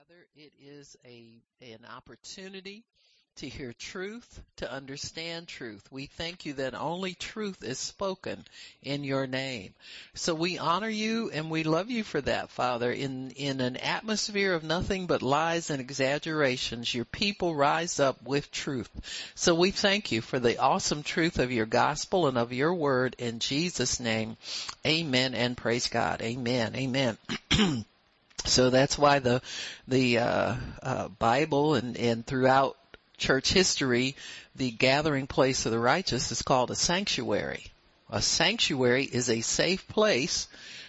together. It is a an opportunity to hear truth, to understand truth. We thank you that only truth is spoken in your name. So we honor you and we love you for that, Father. In, in an atmosphere of nothing but lies and exaggerations, your people rise up with truth. So we thank you for the awesome truth of your gospel and of your word in Jesus name. Amen and praise God. Amen. Amen. So that's why the the uh, uh, Bible and and throughout church history, the gathering place of the righteous is called a sanctuary. A sanctuary is a safe place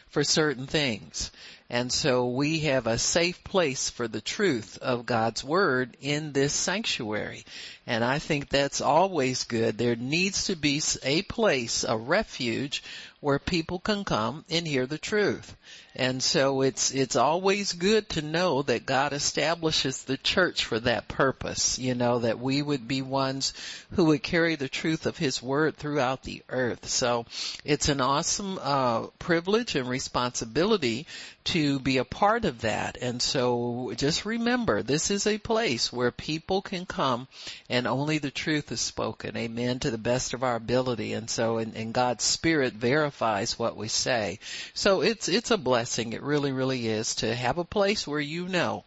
for certain things. And so we have a safe place for the truth of God's Word in this sanctuary. And I think that's always good. There needs to be a place, a refuge where people can come and hear the truth. And so it's, it's always good to know that God establishes the church for that purpose, you know, that we would be ones who would carry the truth of His Word throughout the earth. So it's an awesome, uh, privilege and responsibility to be a part of that. And so just remember, this is a place where people can come and only the truth is spoken. Amen. To the best of our ability. And so, and, and God's Spirit verifies what we say. So it's, it's a blessing. It really, really is to have a place where you know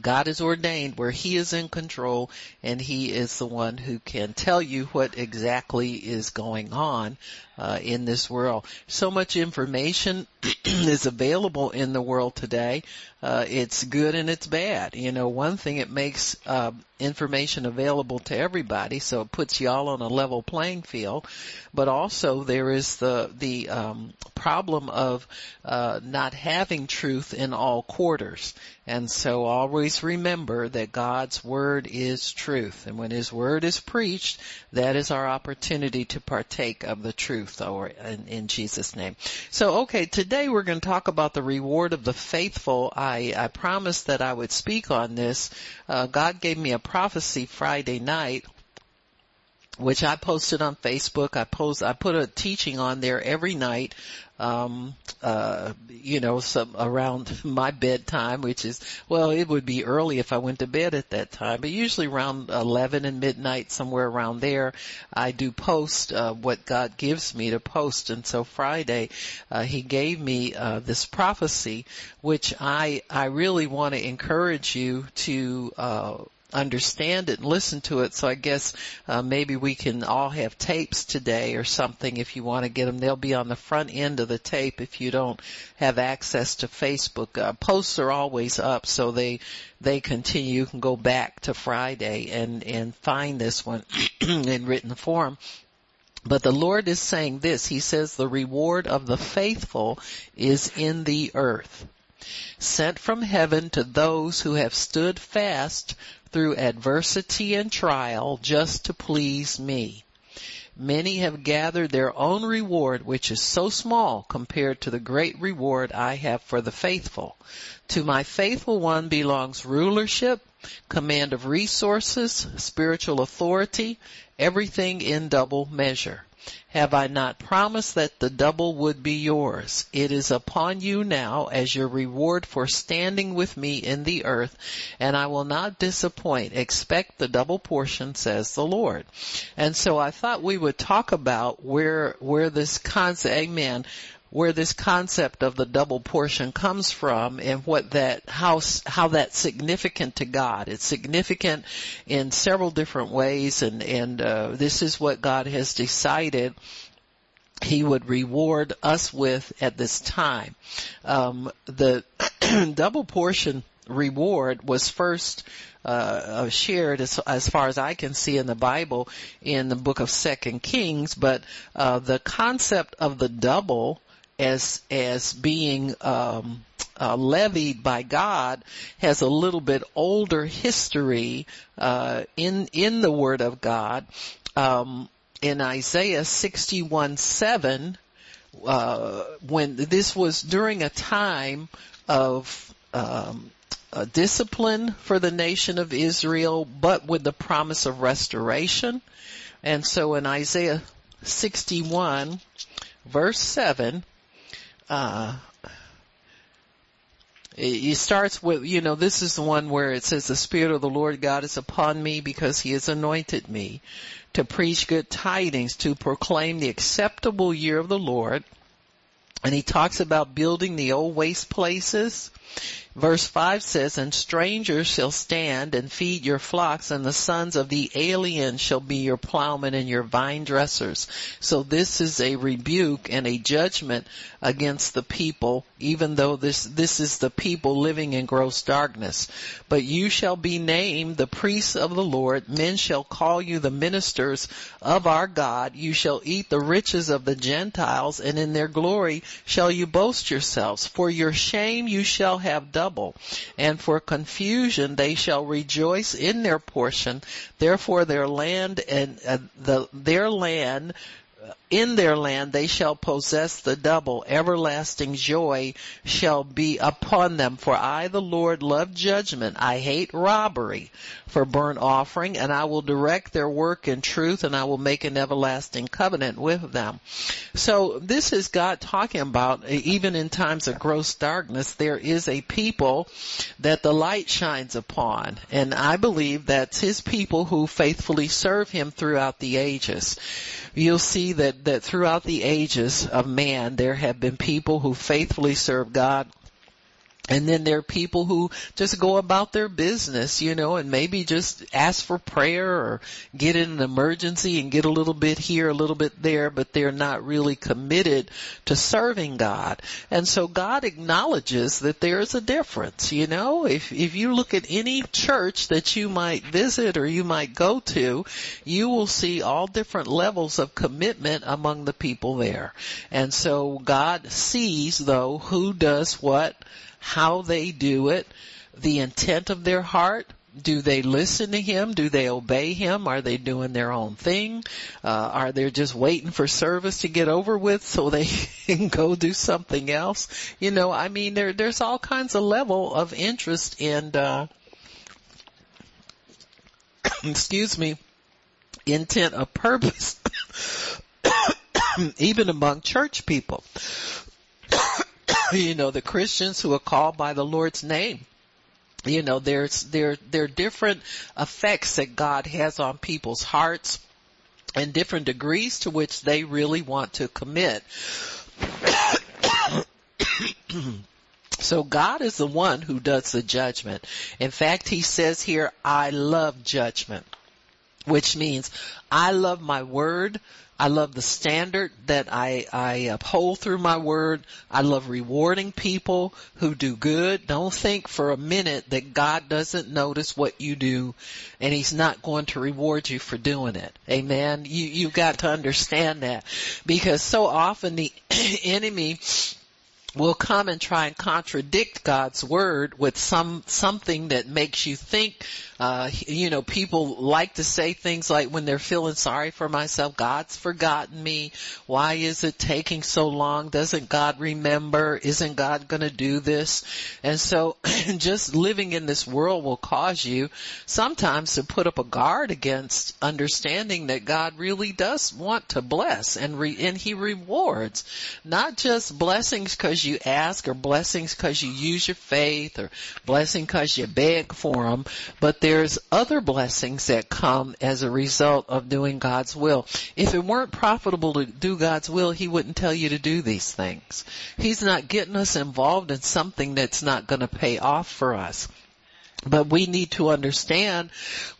God is ordained where He is in control and He is the one who can tell you what exactly is going on uh, in this world. So much information is available in the world today. Uh, it's good and it's bad. You know, one thing it makes uh, information available to everybody, so it puts y'all on a level playing field. But also there is the the um, problem of uh, not having truth in all quarters. And so always remember that God's word is truth, and when His word is preached, that is our opportunity to partake of the truth truth or in, in Jesus name. So okay, today we're going to talk about the reward of the faithful. I, I promised that I would speak on this. Uh, God gave me a prophecy Friday night which I posted on Facebook. I post, I put a teaching on there every night um, uh, you know, some around my bedtime, which is, well, it would be early if I went to bed at that time, but usually around 11 and midnight, somewhere around there, I do post, uh, what God gives me to post. And so Friday, uh, he gave me, uh, this prophecy, which I, I really want to encourage you to, uh, understand it and listen to it. So I guess uh, maybe we can all have tapes today or something if you want to get them. They'll be on the front end of the tape if you don't have access to Facebook. Uh, posts are always up, so they they continue. You can go back to Friday and and find this one in written form. But the Lord is saying this. He says the reward of the faithful is in the earth sent from heaven to those who have stood fast through adversity and trial just to please me. Many have gathered their own reward, which is so small compared to the great reward I have for the faithful. To my faithful one belongs rulership, command of resources, spiritual authority, everything in double measure. Have I not promised that the double would be yours? It is upon you now as your reward for standing with me in the earth, and I will not disappoint. Expect the double portion, says the Lord. And so I thought we would talk about where, where this concept, amen, where this concept of the double portion comes from and what that how how that's significant to God. It's significant in several different ways, and and uh, this is what God has decided he would reward us with at this time. Um, the double portion reward was first uh, shared as, as far as I can see in the Bible in the book of Second Kings, but uh, the concept of the double as as being um, uh, levied by God has a little bit older history uh, in in the Word of God. Um, in Isaiah 61 7, uh, when this was during a time of um, discipline for the nation of Israel, but with the promise of restoration. And so in Isaiah 61 verse 7, uh, it starts with, you know, this is the one where it says the Spirit of the Lord God is upon me because He has anointed me to preach good tidings, to proclaim the acceptable year of the Lord. And he talks about building the old waste places Verse 5 says, And strangers shall stand and feed your flocks, and the sons of the alien shall be your plowmen and your vine dressers. So this is a rebuke and a judgment against the people, even though this, this is the people living in gross darkness. But you shall be named the priests of the Lord. Men shall call you the ministers of our God. You shall eat the riches of the Gentiles, and in their glory shall you boast yourselves. For your shame you shall have double. And for confusion they shall rejoice in their portion. Therefore their land and uh, the, their land in their land they shall possess the double. Everlasting joy shall be upon them. For I, the Lord, love judgment. I hate robbery for burnt offering, and I will direct their work in truth, and I will make an everlasting covenant with them. So this is God talking about, even in times of gross darkness, there is a people that the light shines upon. And I believe that's his people who faithfully serve him throughout the ages. You'll see that that, throughout the ages of man, there have been people who faithfully served God and then there are people who just go about their business, you know, and maybe just ask for prayer or get in an emergency and get a little bit here, a little bit there, but they're not really committed to serving God. And so God acknowledges that there is a difference, you know, if, if you look at any church that you might visit or you might go to, you will see all different levels of commitment among the people there. And so God sees though who does what, how they do it, the intent of their heart. Do they listen to him? Do they obey him? Are they doing their own thing? Uh, are they just waiting for service to get over with so they can go do something else? You know, I mean, there, there's all kinds of level of interest and, uh, excuse me, intent of purpose, even among church people. you know, the Christians who are called by the Lord's name. You know, there's, there, there are different effects that God has on people's hearts and different degrees to which they really want to commit. So God is the one who does the judgment. In fact, he says here, I love judgment, which means I love my word. I love the standard that I, I uphold through my word. I love rewarding people who do good. Don't think for a minute that God doesn't notice what you do and he's not going to reward you for doing it. Amen. You, you've got to understand that because so often the enemy will come and try and contradict God's word with some something that makes you think uh, you know, people like to say things like when they're feeling sorry for myself, God's forgotten me. Why is it taking so long? Doesn't God remember? Isn't God going to do this? And so just living in this world will cause you sometimes to put up a guard against understanding that God really does want to bless and re- and he rewards not just blessings cause you ask or blessings cause you use your faith or blessing cause you beg for them, but there's other blessings that come as a result of doing God's will. If it weren't profitable to do God's will, He wouldn't tell you to do these things. He's not getting us involved in something that's not going to pay off for us. But we need to understand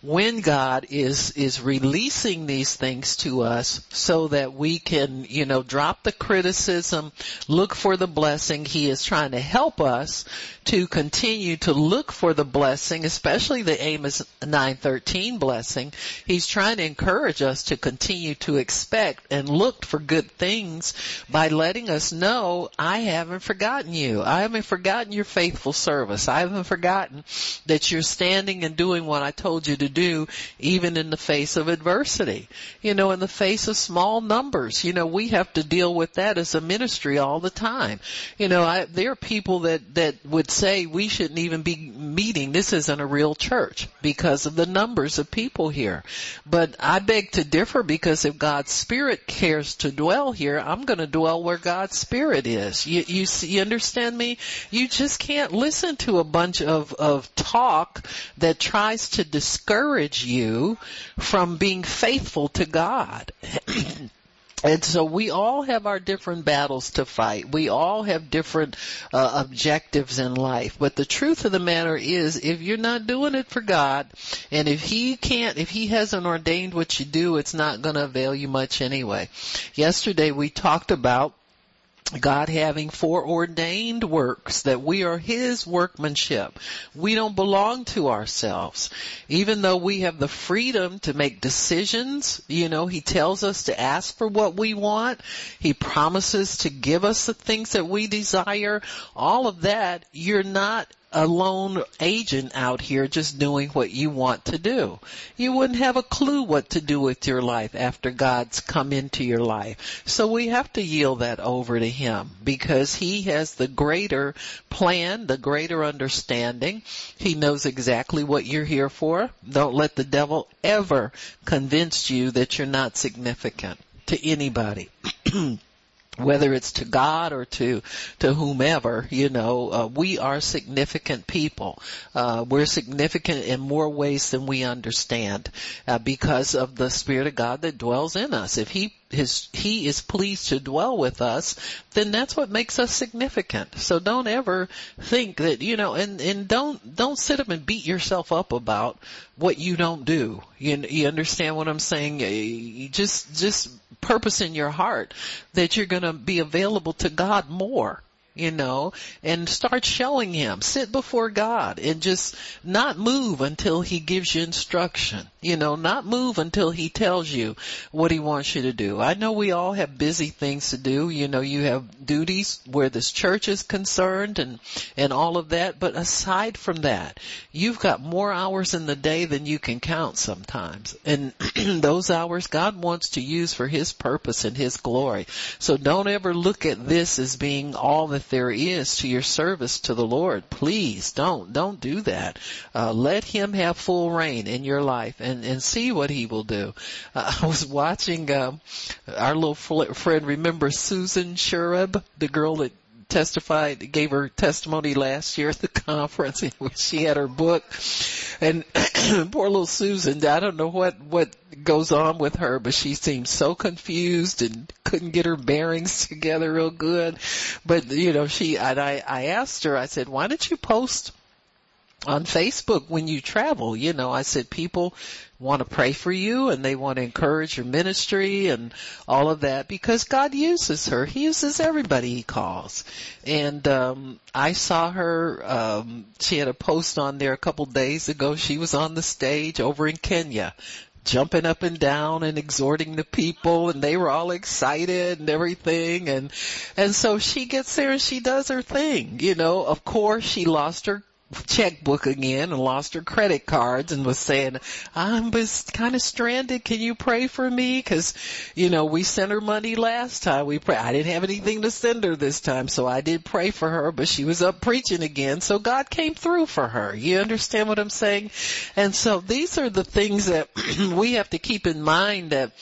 when God is, is releasing these things to us so that we can, you know, drop the criticism, look for the blessing. He is trying to help us to continue to look for the blessing, especially the Amos 913 blessing. He's trying to encourage us to continue to expect and look for good things by letting us know, I haven't forgotten you. I haven't forgotten your faithful service. I haven't forgotten that you're standing and doing what I told you to do even in the face of adversity. You know, in the face of small numbers, you know, we have to deal with that as a ministry all the time. You know, I, there are people that, that would say we shouldn't even be meeting. This isn't a real church because of the numbers of people here. But I beg to differ because if God's Spirit cares to dwell here, I'm going to dwell where God's Spirit is. You, you, you understand me? You just can't listen to a bunch of, of talk that tries to discourage you from being faithful to God. And so we all have our different battles to fight. We all have different uh, objectives in life. But the truth of the matter is, if you're not doing it for God, and if He can't, if He hasn't ordained what you do, it's not going to avail you much anyway. Yesterday we talked about God having foreordained works that we are His workmanship. We don't belong to ourselves. Even though we have the freedom to make decisions, you know, He tells us to ask for what we want. He promises to give us the things that we desire. All of that, you're not a lone agent out here just doing what you want to do. You wouldn't have a clue what to do with your life after God's come into your life. So we have to yield that over to Him because He has the greater plan, the greater understanding. He knows exactly what you're here for. Don't let the devil ever convince you that you're not significant to anybody. whether it's to God or to to whomever, you know, uh, we are significant people. Uh, we're significant in more ways than we understand uh, because of the Spirit of God that dwells in us. If He his he is pleased to dwell with us, then that's what makes us significant. So don't ever think that you know, and and don't don't sit up and beat yourself up about what you don't do. You you understand what I'm saying? You just just purpose in your heart that you're going to be available to God more you know, and start showing him. Sit before God and just not move until he gives you instruction. You know, not move until he tells you what he wants you to do. I know we all have busy things to do. You know, you have duties where this church is concerned and, and all of that. But aside from that, you've got more hours in the day than you can count sometimes. And those hours God wants to use for his purpose and his glory. So don't ever look at this as being all the there is to your service to the Lord. Please don't, don't do that. Uh, let Him have full reign in your life and, and see what He will do. Uh, I was watching, um, our little friend, remember Susan Shereb, the girl that testified, gave her testimony last year at the conference she had her book. And poor little Susan, I don't know what, what goes on with her, but she seemed so confused and couldn't get her bearings together real good. But, you know, she, and I, I asked her, I said, why don't you post on Facebook when you travel. You know, I said people want to pray for you and they want to encourage your ministry and all of that because God uses her. He uses everybody he calls. And um I saw her um she had a post on there a couple days ago. She was on the stage over in Kenya jumping up and down and exhorting the people and they were all excited and everything and and so she gets there and she does her thing you know of course she lost her checkbook again and lost her credit cards and was saying, I'm just kind of stranded. Can you pray for me? Cause, you know, we sent her money last time. We pray. I didn't have anything to send her this time. So I did pray for her, but she was up preaching again. So God came through for her. You understand what I'm saying? And so these are the things that we have to keep in mind that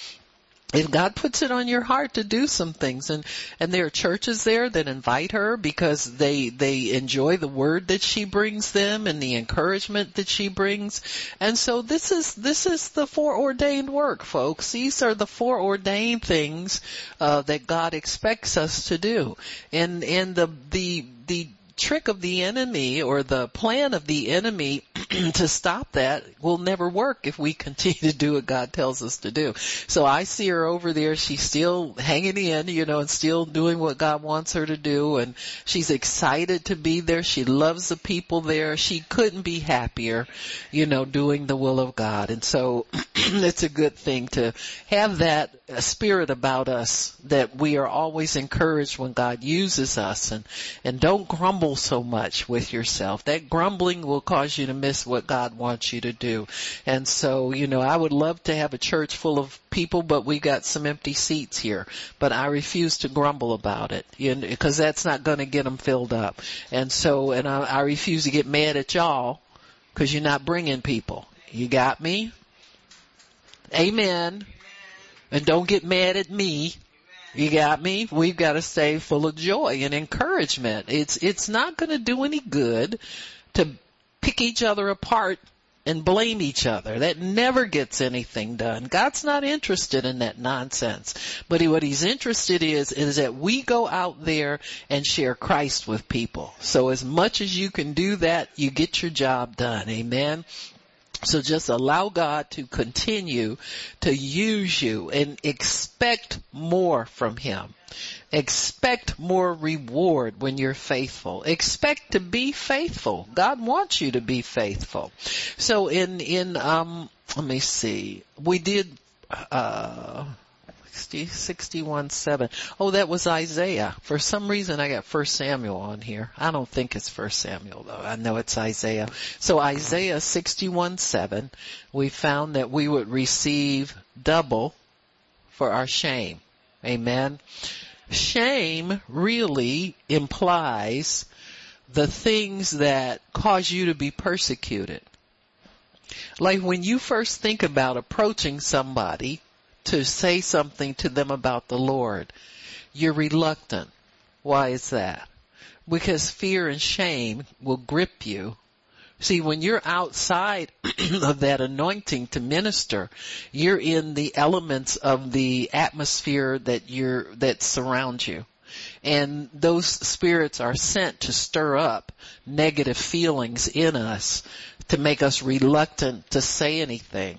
if God puts it on your heart to do some things and, and there are churches there that invite her because they, they enjoy the word that she brings them and the encouragement that she brings. And so this is, this is the foreordained work, folks. These are the foreordained things, uh, that God expects us to do. And, and the, the, the trick of the enemy or the plan of the enemy to stop that will never work if we continue to do what God tells us to do. So I see her over there. She's still hanging in, you know, and still doing what God wants her to do. And she's excited to be there. She loves the people there. She couldn't be happier, you know, doing the will of God. And so it's a good thing to have that a spirit about us that we are always encouraged when God uses us and, and don't grumble so much with yourself. That grumbling will cause you to miss what God wants you to do. And so, you know, I would love to have a church full of people, but we got some empty seats here. But I refuse to grumble about it you know, because that's not going to get them filled up. And so, and I, I refuse to get mad at y'all because you're not bringing people. You got me? Amen. And don't get mad at me. You got me? We've got to stay full of joy and encouragement. It's, it's not going to do any good to pick each other apart and blame each other. That never gets anything done. God's not interested in that nonsense. But what he's interested is, is that we go out there and share Christ with people. So as much as you can do that, you get your job done. Amen. So just allow God to continue to use you and expect more from Him. Expect more reward when you're faithful. Expect to be faithful. God wants you to be faithful. So in, in, um, let me see. We did, uh, 60, 61, 7. Oh, that was Isaiah. For some reason I got 1 Samuel on here. I don't think it's 1 Samuel though. I know it's Isaiah. So Isaiah 61, 7, we found that we would receive double for our shame. Amen. Shame really implies the things that cause you to be persecuted. Like when you first think about approaching somebody to say something to them about the Lord, you're reluctant. Why is that? Because fear and shame will grip you. See, when you're outside of that anointing to minister, you're in the elements of the atmosphere that you're, that surrounds you. And those spirits are sent to stir up negative feelings in us to make us reluctant to say anything.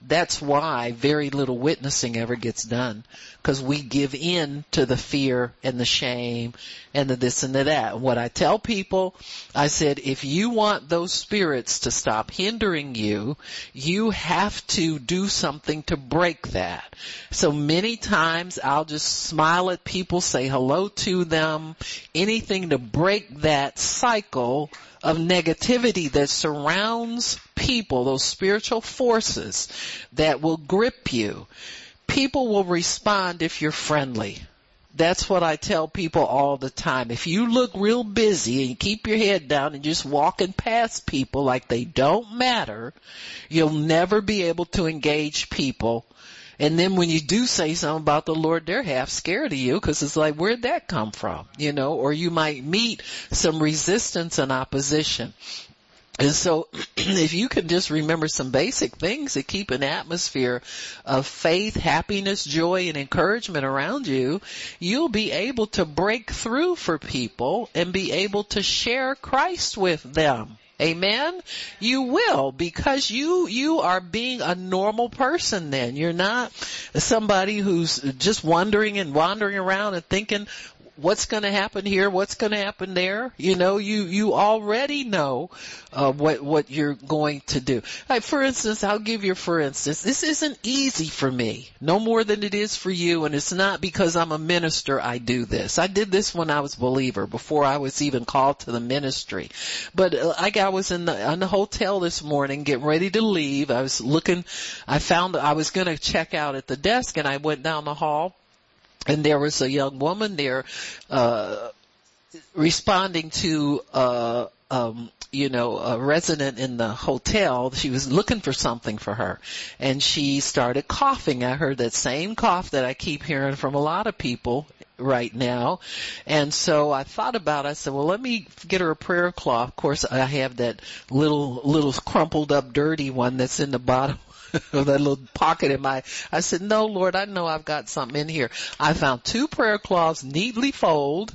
That's why very little witnessing ever gets done. Cause we give in to the fear and the shame and the this and the that. What I tell people, I said, if you want those spirits to stop hindering you, you have to do something to break that. So many times I'll just smile at people, say hello to them, anything to break that cycle of negativity that surrounds people, those spiritual forces that will grip you. People will respond if you're friendly. That's what I tell people all the time. If you look real busy and you keep your head down and just walking past people like they don't matter, you'll never be able to engage people and then when you do say something about the Lord, they're half scared of you because it's like, where'd that come from? You know, or you might meet some resistance and opposition. And so if you can just remember some basic things that keep an atmosphere of faith, happiness, joy, and encouragement around you, you'll be able to break through for people and be able to share Christ with them. Amen. You will because you, you are being a normal person then. You're not somebody who's just wondering and wandering around and thinking, what's going to happen here, what's going to happen there. You know, you you already know uh, what what you're going to do. Like for instance, I'll give you for instance. This isn't easy for me, no more than it is for you, and it's not because I'm a minister I do this. I did this when I was a believer, before I was even called to the ministry. But uh, like I was in the in the hotel this morning, getting ready to leave. I was looking. I found I was going to check out at the desk, and I went down the hall and there was a young woman there uh, responding to uh, um, you know, a resident in the hotel, she was looking for something for her and she started coughing. I heard that same cough that I keep hearing from a lot of people right now. And so I thought about it. I said, well, let me get her a prayer cloth. Of course, I have that little, little crumpled up dirty one that's in the bottom that little pocket in my, I said, no, Lord, I know I've got something in here. I found two prayer cloths neatly fold,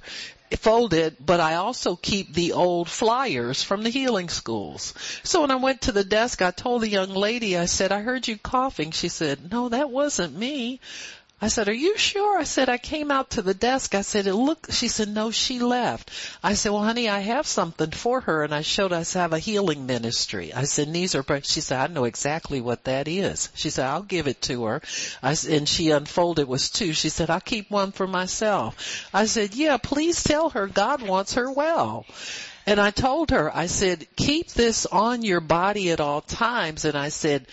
folded, but I also keep the old flyers from the healing schools. So when I went to the desk, I told the young lady, I said, I heard you coughing. She said, no, that wasn't me. I said, are you sure? I said, I came out to the desk. I said, it looked, she said, no, she left. I said, well, honey, I have something for her. And I showed us have a healing ministry. I said, knees are, she said, I know exactly what that is. She said, I'll give it to her. I, and she unfolded was two. She said, I'll keep one for myself. I said, yeah, please tell her God wants her well. And I told her, I said, keep this on your body at all times. And I said,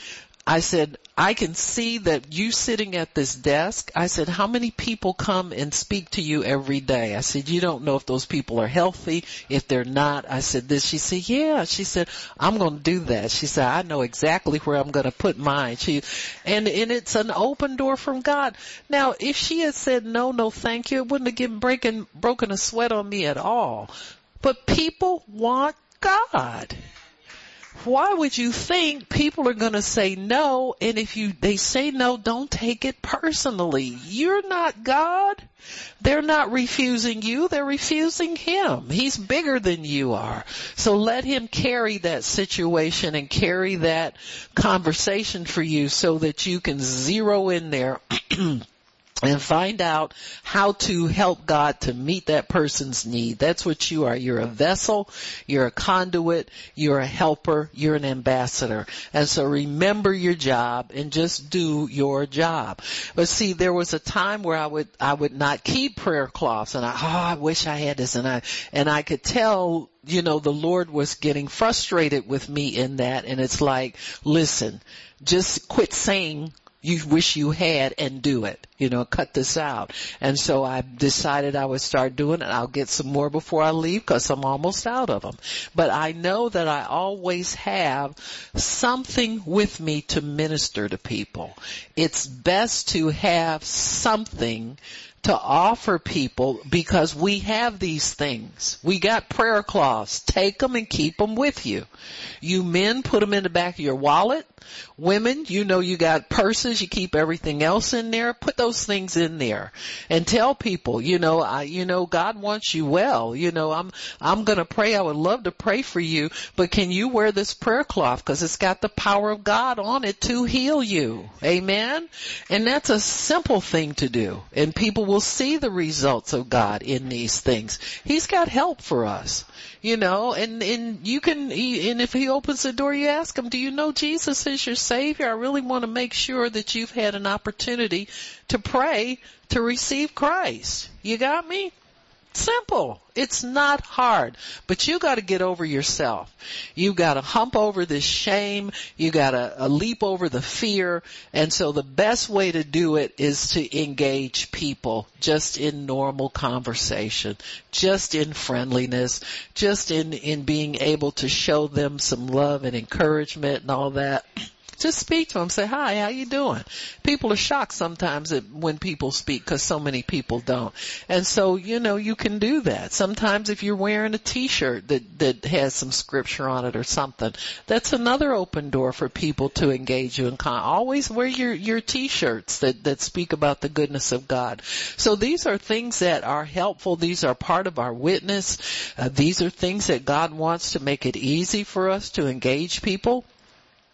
I said, I can see that you sitting at this desk. I said, how many people come and speak to you every day? I said, you don't know if those people are healthy, if they're not. I said this. She said, yeah. She said, I'm going to do that. She said, I know exactly where I'm going to put mine. She, and, and it's an open door from God. Now, if she had said no, no, thank you, it wouldn't have given breaking, broken a sweat on me at all. But people want God why would you think people are going to say no? And if you, they say no, don't take it personally. You're not God. They're not refusing you. They're refusing him. He's bigger than you are. So let him carry that situation and carry that conversation for you so that you can zero in there and find out how to help God to meet that person's need. That's what you are. You're a vessel, you're a conduit, you're a helper, you're an ambassador. And so remember your job and just do your job. But see, there was a time where I would, I would not keep prayer cloths and I, oh, I wish I had this and I, and I could tell you know, the Lord was getting frustrated with me in that and it's like, listen, just quit saying you wish you had and do it. You know, cut this out. And so I decided I would start doing it. I'll get some more before I leave because I'm almost out of them. But I know that I always have something with me to minister to people. It's best to have something to offer people because we have these things. We got prayer cloths. Take them and keep them with you. You men put them in the back of your wallet. Women, you know you got purses, you keep everything else in there. Put those things in there and tell people, you know, I, you know, God wants you well. You know, I'm, I'm gonna pray. I would love to pray for you, but can you wear this prayer cloth? Cause it's got the power of God on it to heal you. Amen. And that's a simple thing to do. And people will see the results of God in these things. He's got help for us you know, and, and you can, and if he opens the door, you ask him, do you know Jesus is your savior? I really want to make sure that you've had an opportunity to pray to receive Christ. You got me? Simple. It's not hard, but you gotta get over yourself. You gotta hump over this shame. You gotta uh, leap over the fear. And so the best way to do it is to engage people just in normal conversation, just in friendliness, just in, in being able to show them some love and encouragement and all that. Just speak to them. Say, hi, how you doing? People are shocked sometimes when people speak because so many people don't. And so, you know, you can do that. Sometimes if you're wearing a t-shirt that, that has some scripture on it or something, that's another open door for people to engage you in con- always wear your, your t-shirts that, that speak about the goodness of God. So these are things that are helpful. These are part of our witness. Uh, these are things that God wants to make it easy for us to engage people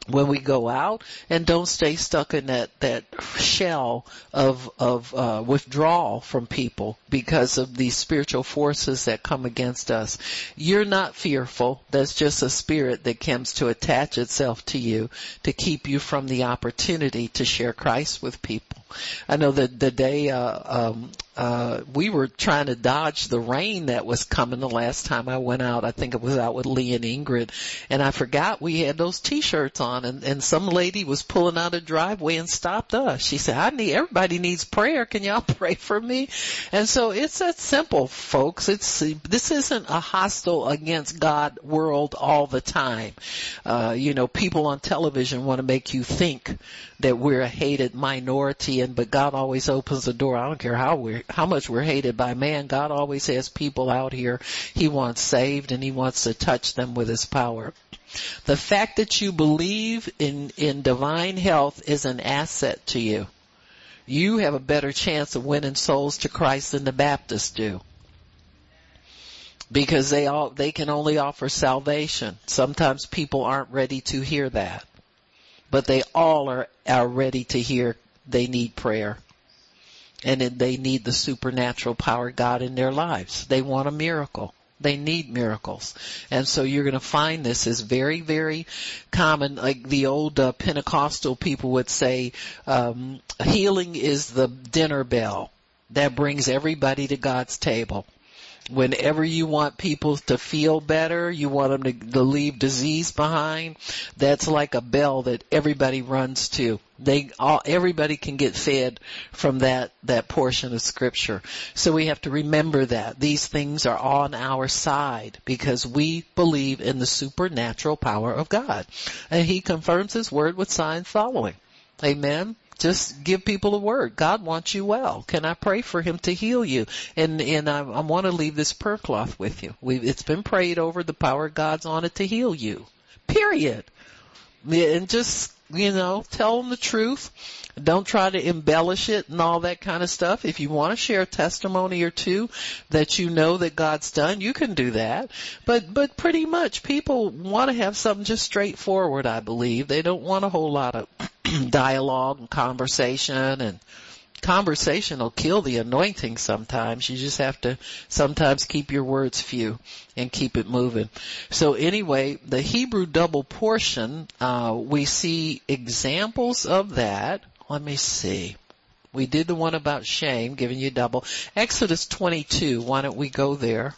when we go out and don't stay stuck in that that shell of of uh, withdrawal from people because of these spiritual forces that come against us. You're not fearful. That's just a spirit that comes to attach itself to you to keep you from the opportunity to share Christ with people. I know that the day uh, um, uh, we were trying to dodge the rain that was coming the last time I went out. I think it was out with Lee and Ingrid, and I forgot we had those T-shirts on, and and some lady was pulling out a driveway and stopped us. She said, "I need everybody needs prayer. Can y'all pray for me?" And so it's that simple, folks. It's this isn't a hostile against God world all the time. Uh, you know, people on television want to make you think that we're a hated minority and but God always opens the door. I don't care how we're how much we're hated by man. God always has people out here he wants saved and he wants to touch them with his power. The fact that you believe in in divine health is an asset to you. You have a better chance of winning souls to Christ than the Baptists do because they all they can only offer salvation. Sometimes people aren't ready to hear that but they all are, are ready to hear they need prayer. And they need the supernatural power of God in their lives. They want a miracle. They need miracles. And so you're going to find this is very, very common. Like the old uh, Pentecostal people would say, um, healing is the dinner bell that brings everybody to God's table whenever you want people to feel better, you want them to, to leave disease behind, that's like a bell that everybody runs to. They all, everybody can get fed from that, that portion of scripture. So we have to remember that. These things are on our side because we believe in the supernatural power of God. And He confirms His word with signs following. Amen just give people a word. God wants you well. Can I pray for him to heal you? And and I, I want to leave this prayer cloth with you. we it's been prayed over. The power of God's on it to heal you. Period. And just you know, tell them the truth. Don't try to embellish it and all that kind of stuff. If you want to share a testimony or two that you know that God's done, you can do that. But, but pretty much people want to have something just straightforward, I believe. They don't want a whole lot of dialogue and conversation and conversation will kill the anointing sometimes. You just have to sometimes keep your words few and keep it moving. So anyway, the Hebrew double portion, uh, we see examples of that. Let me see. We did the one about shame, giving you double. Exodus 22, why don't we go there?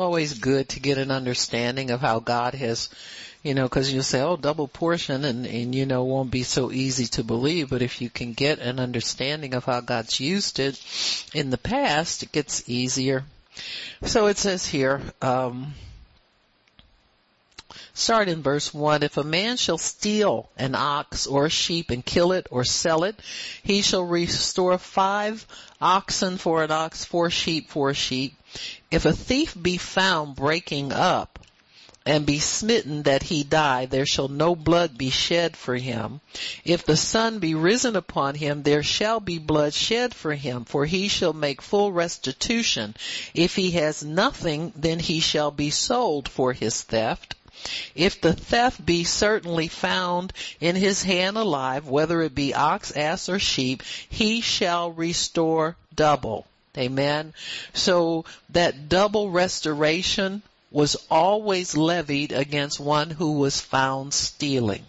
Always good to get an understanding of how God has, you know, cause you'll say, oh, double portion and, and you know, won't be so easy to believe, but if you can get an understanding of how God's used it in the past, it gets easier. So it says here, um, start in verse 1. If a man shall steal an ox or a sheep and kill it or sell it, he shall restore five oxen for an ox, four sheep for a sheep. If a thief be found breaking up, and be smitten that he die, there shall no blood be shed for him. If the sun be risen upon him, there shall be blood shed for him, for he shall make full restitution. If he has nothing, then he shall be sold for his theft. If the theft be certainly found in his hand alive, whether it be ox, ass, or sheep, he shall restore double. Amen. So that double restoration was always levied against one who was found stealing.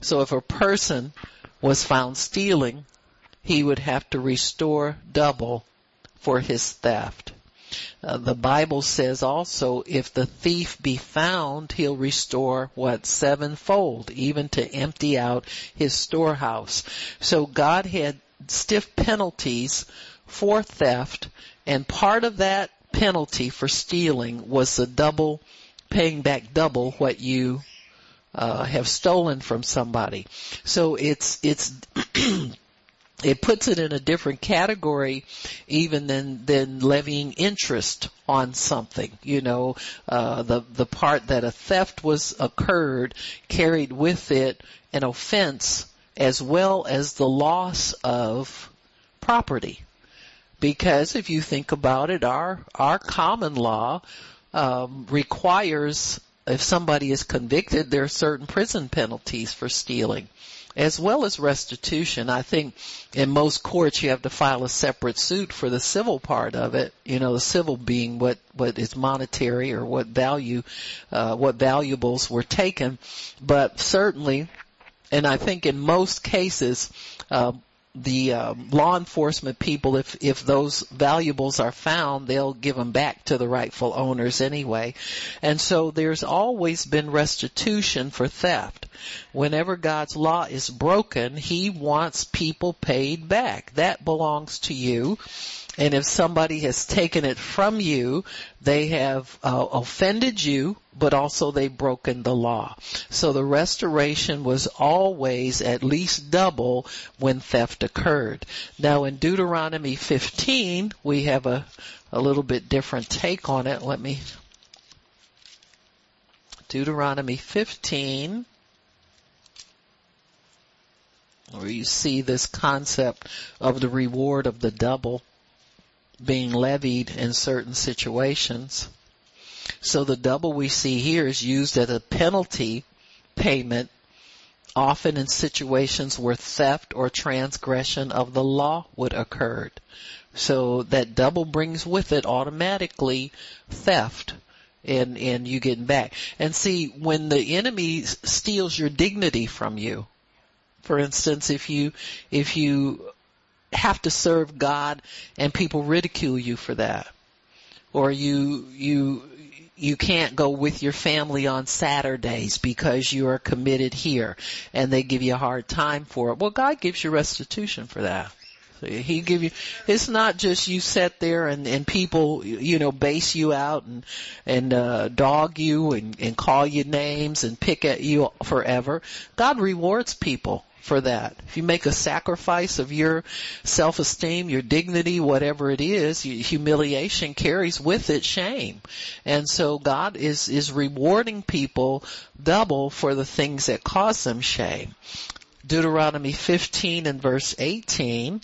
So if a person was found stealing, he would have to restore double for his theft. Uh, the Bible says also if the thief be found, he'll restore what sevenfold, even to empty out his storehouse. So God had stiff penalties for theft, and part of that penalty for stealing was the double, paying back double what you uh, have stolen from somebody. So it's it's it puts it in a different category even than than levying interest on something you know uh the the part that a theft was occurred carried with it an offense as well as the loss of property. Because if you think about it, our our common law um, requires if somebody is convicted, there are certain prison penalties for stealing, as well as restitution. I think in most courts you have to file a separate suit for the civil part of it. You know, the civil being what what is monetary or what value, uh, what valuables were taken, but certainly, and I think in most cases. Uh, the uh, law enforcement people, if if those valuables are found, they'll give them back to the rightful owners anyway. And so there's always been restitution for theft. Whenever God's law is broken, He wants people paid back. That belongs to you. And if somebody has taken it from you, they have uh, offended you, but also they've broken the law. So the restoration was always at least double when theft occurred. Now in Deuteronomy 15, we have a, a little bit different take on it. Let me, Deuteronomy 15, where you see this concept of the reward of the double being levied in certain situations. So the double we see here is used as a penalty payment often in situations where theft or transgression of the law would occur. So that double brings with it automatically theft and, and you getting back. And see, when the enemy steals your dignity from you, for instance, if you, if you have to serve God and people ridicule you for that. Or you, you, you can't go with your family on Saturdays because you are committed here and they give you a hard time for it. Well, God gives you restitution for that. He give you, it's not just you sit there and, and people, you know, base you out and, and, uh, dog you and, and call you names and pick at you forever. God rewards people for that. If you make a sacrifice of your self-esteem, your dignity, whatever it is, humiliation carries with it shame. And so God is, is rewarding people double for the things that cause them shame. Deuteronomy 15 and verse 18,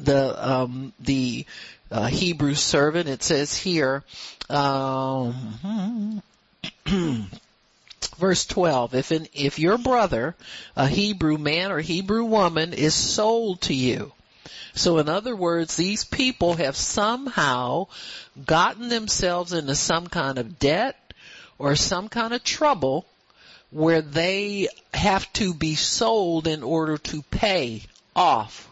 the, um, the, uh, Hebrew servant, it says here, um, verse 12, if an, if your brother, a Hebrew man or Hebrew woman is sold to you, so in other words, these people have somehow gotten themselves into some kind of debt or some kind of trouble where they have to be sold in order to pay off.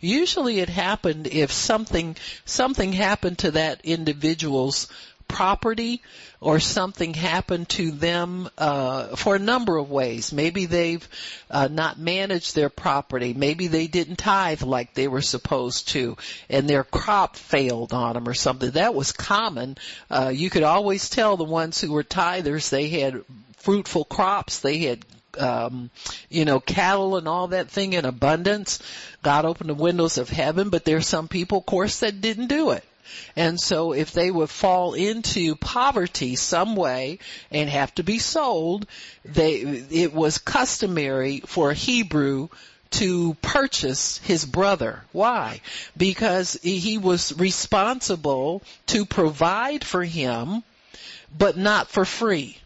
Usually it happened if something, something happened to that individual's property or something happened to them uh, for a number of ways. Maybe they've uh, not managed their property. Maybe they didn't tithe like they were supposed to, and their crop failed on them or something. That was common. Uh, you could always tell the ones who were tithers they had fruitful crops. They had um, you know, cattle and all that thing in abundance. God opened the windows of heaven, but there's some people, of course, that didn't do it. And so if they would fall into poverty some way and have to be sold, they, it was customary for a Hebrew to purchase his brother. Why? Because he was responsible to provide for him, but not for free.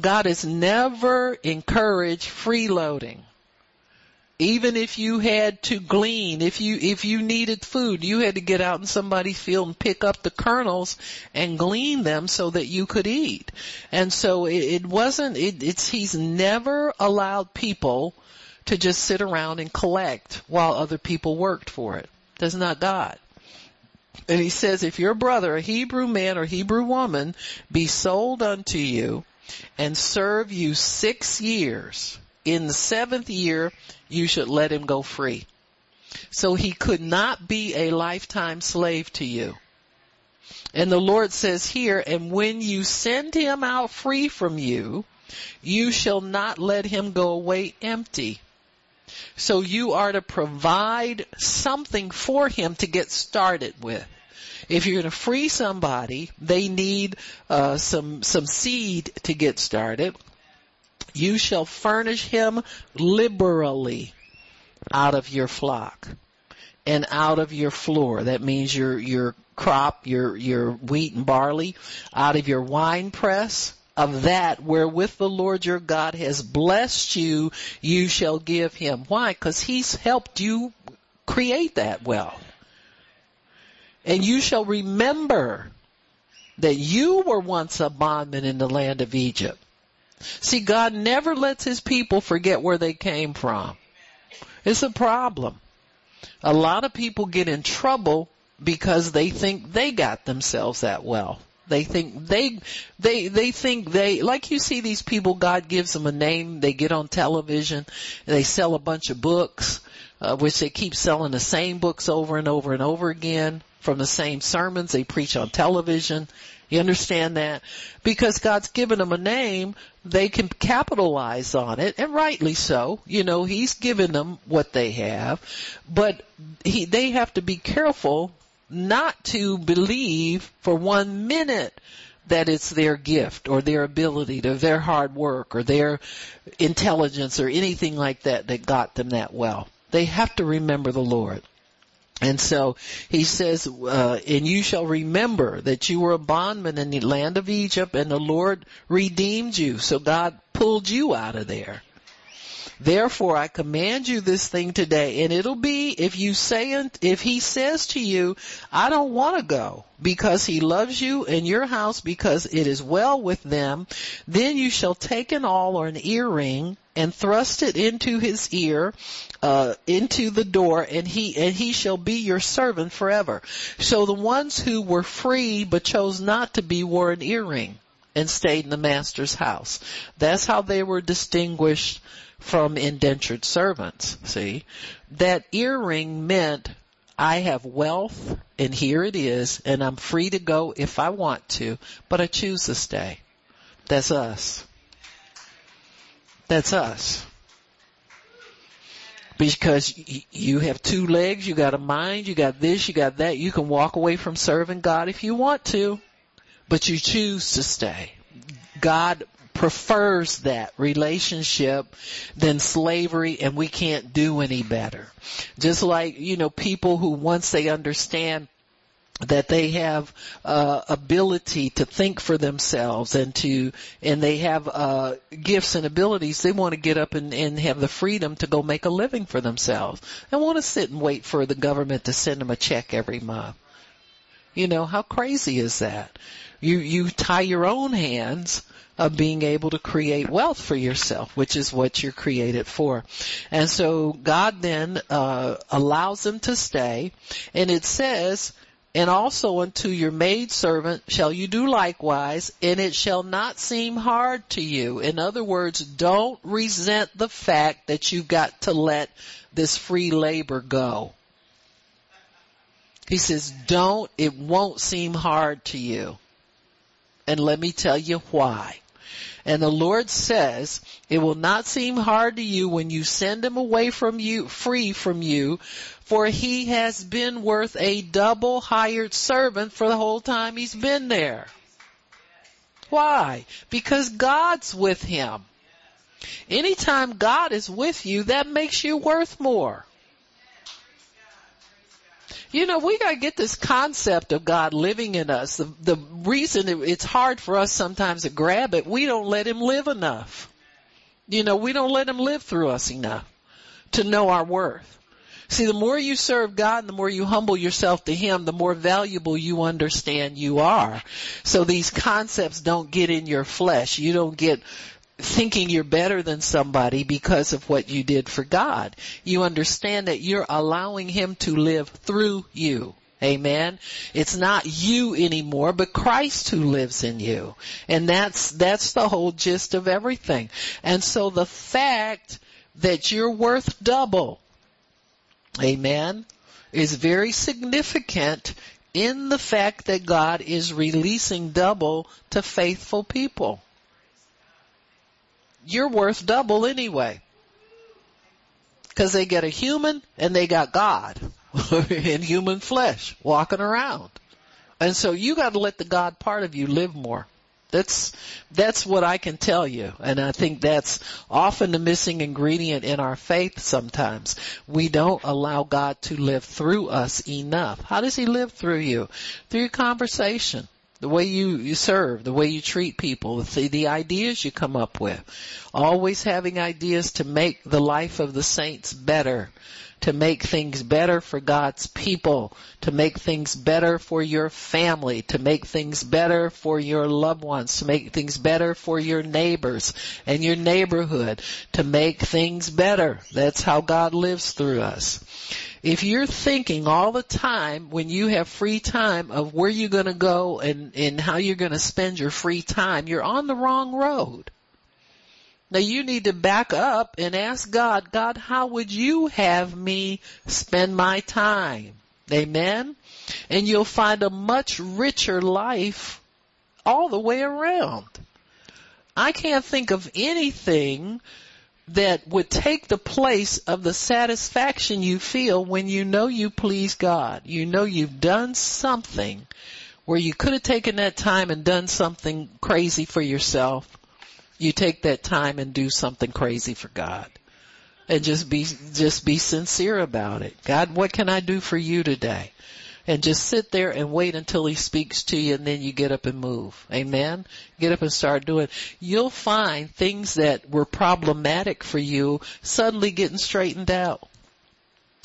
God has never encouraged freeloading even if you had to glean, if you, if you needed food, you had to get out in somebody's field and pick up the kernels and glean them so that you could eat. And so it, it wasn't, it, it's, he's never allowed people to just sit around and collect while other people worked for it. That's not God. And he says, if your brother, a Hebrew man or Hebrew woman, be sold unto you and serve you six years, in the seventh year, you should let him go free. So he could not be a lifetime slave to you. And the Lord says here, and when you send him out free from you, you shall not let him go away empty. So you are to provide something for him to get started with. If you're going to free somebody, they need uh, some some seed to get started you shall furnish him liberally out of your flock and out of your floor. That means your, your crop, your, your wheat and barley, out of your wine press, of that wherewith the Lord your God has blessed you, you shall give him. Why? Cause he's helped you create that wealth. And you shall remember that you were once a bondman in the land of Egypt. See, God never lets his people forget where they came from. It's a problem. A lot of people get in trouble because they think they got themselves that well. They think they, they, they think they, like you see these people, God gives them a name, they get on television, they sell a bunch of books, uh, which they keep selling the same books over and over and over again from the same sermons they preach on television. You understand that? Because God's given them a name, they can capitalize on it, and rightly so. You know, He's given them what they have, but he, they have to be careful not to believe for one minute that it's their gift or their ability or their hard work or their intelligence or anything like that that got them that well. They have to remember the Lord. And so he says, uh, and you shall remember that you were a bondman in the land of Egypt and the Lord redeemed you. So God pulled you out of there. Therefore I command you this thing today and it'll be if you say, if he says to you, I don't want to go because he loves you and your house because it is well with them, then you shall take an awl or an earring and thrust it into his ear, uh, into the door and he, and he shall be your servant forever. So the ones who were free but chose not to be wore an earring and stayed in the master's house. That's how they were distinguished from indentured servants, see? That earring meant I have wealth and here it is and I'm free to go if I want to, but I choose to stay. That's us. That's us. Because you have two legs, you got a mind, you got this, you got that. You can walk away from serving God if you want to, but you choose to stay. God prefers that relationship than slavery and we can't do any better. Just like, you know, people who once they understand that they have uh, ability to think for themselves and to and they have uh, gifts and abilities. They want to get up and, and have the freedom to go make a living for themselves. And want to sit and wait for the government to send them a check every month. You know how crazy is that? You you tie your own hands of being able to create wealth for yourself, which is what you're created for. And so God then uh, allows them to stay, and it says, and also unto your maid servant shall you do likewise, and it shall not seem hard to you. In other words, don't resent the fact that you've got to let this free labor go. He says, don't, it won't seem hard to you. And let me tell you why. And the Lord says, it will not seem hard to you when you send him away from you, free from you, for he has been worth a double hired servant for the whole time he's been there. Why? Because God's with him. Anytime God is with you, that makes you worth more. You know, we gotta get this concept of God living in us. The, the reason it, it's hard for us sometimes to grab it, we don't let Him live enough. You know, we don't let Him live through us enough to know our worth. See, the more you serve God and the more you humble yourself to Him, the more valuable you understand you are. So these concepts don't get in your flesh. You don't get thinking you're better than somebody because of what you did for God. You understand that you're allowing Him to live through you. Amen. It's not you anymore, but Christ who lives in you. And that's, that's the whole gist of everything. And so the fact that you're worth double, amen, is very significant in the fact that God is releasing double to faithful people you're worth double anyway. Cause they get a human and they got God in human flesh walking around. And so you gotta let the God part of you live more. That's, that's what I can tell you. And I think that's often the missing ingredient in our faith sometimes. We don't allow God to live through us enough. How does He live through you? Through your conversation the way you, you serve, the way you treat people, the, the ideas you come up with. Always having ideas to make the life of the saints better, to make things better for God's people, to make things better for your family, to make things better for your loved ones, to make things better for your neighbors and your neighborhood, to make things better. That's how God lives through us. If you're thinking all the time when you have free time of where you're going to go and, and how you're going to spend your free time, you're on the wrong road. Now you need to back up and ask God, God, how would you have me spend my time? Amen. And you'll find a much richer life all the way around. I can't think of anything that would take the place of the satisfaction you feel when you know you please God. You know you've done something where you could have taken that time and done something crazy for yourself. You take that time and do something crazy for God. And just be, just be sincere about it. God, what can I do for you today? and just sit there and wait until he speaks to you and then you get up and move. Amen? Get up and start doing. You'll find things that were problematic for you suddenly getting straightened out